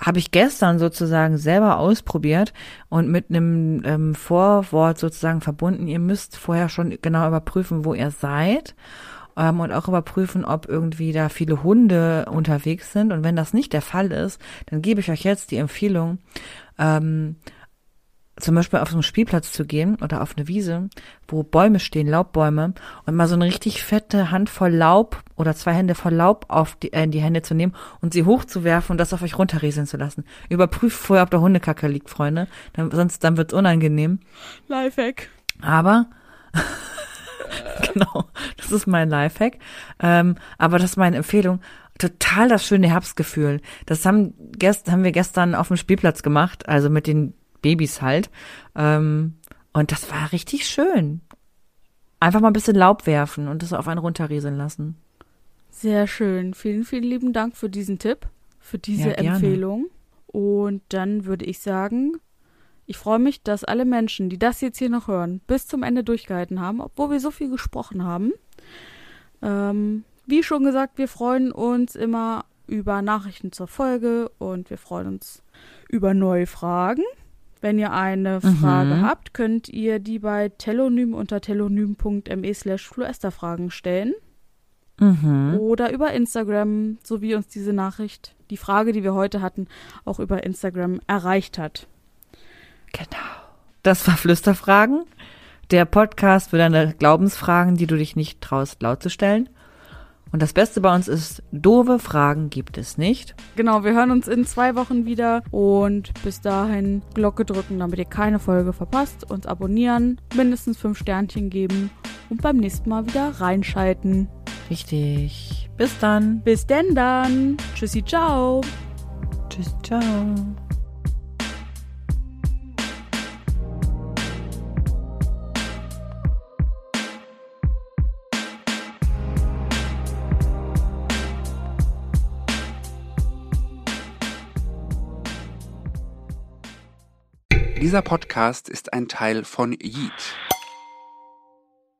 habe ich gestern sozusagen selber ausprobiert und mit einem ähm, Vorwort sozusagen verbunden. Ihr müsst vorher schon genau überprüfen, wo ihr seid ähm, und auch überprüfen, ob irgendwie da viele Hunde unterwegs sind. Und wenn das nicht der Fall ist, dann gebe ich euch jetzt die Empfehlung, ähm, zum Beispiel auf so einen Spielplatz zu gehen oder auf eine Wiese, wo Bäume stehen, Laubbäume, und mal so eine richtig fette Handvoll Laub oder zwei Hände voll Laub auf die, äh, in die Hände zu nehmen und sie hochzuwerfen und das auf euch runterrieseln zu lassen. Überprüft vorher, ob da Hundekacke liegt, Freunde. Dann, sonst dann wird's unangenehm. Lifehack. Aber [LAUGHS] genau, das ist mein Lifehack. Ähm, aber das ist meine Empfehlung. Total das schöne Herbstgefühl. Das haben, gest, haben wir gestern auf dem Spielplatz gemacht, also mit den Babys halt. Ähm, und das war richtig schön. Einfach mal ein bisschen Laub werfen und das auf einen runterrieseln lassen. Sehr schön. Vielen, vielen lieben Dank für diesen Tipp, für diese Ja. Empfehlung. Und dann würde ich sagen, ich freue mich, dass alle Menschen, die das jetzt hier noch hören, bis zum Ende durchgehalten haben, obwohl wir so viel gesprochen haben. Ähm, wie schon gesagt, wir freuen uns immer über Nachrichten zur Folge und wir freuen uns über neue Fragen. Wenn ihr eine Mhm. Frage habt, könnt ihr die bei telonym unter telonym.me slash fluesterfragen stellen Mhm. oder über Instagram, so wie uns diese Nachricht, die Frage, die wir heute hatten, auch über Instagram erreicht hat. Genau. Das war Flüsterfragen. Der Podcast für deine Glaubensfragen, die du dich nicht traust, laut zu stellen. Und das Beste bei uns ist, doofe Fragen gibt es nicht. Genau, wir hören uns in zwei Wochen wieder und bis dahin Glocke drücken, damit ihr keine Folge verpasst, uns abonnieren, mindestens fünf Sternchen geben und beim nächsten Mal wieder reinschalten. Richtig. Bis dann. Bis denn dann. Tschüssi, ciao. Tschüss, ciao. Dieser Podcast ist ein Teil von Yeet.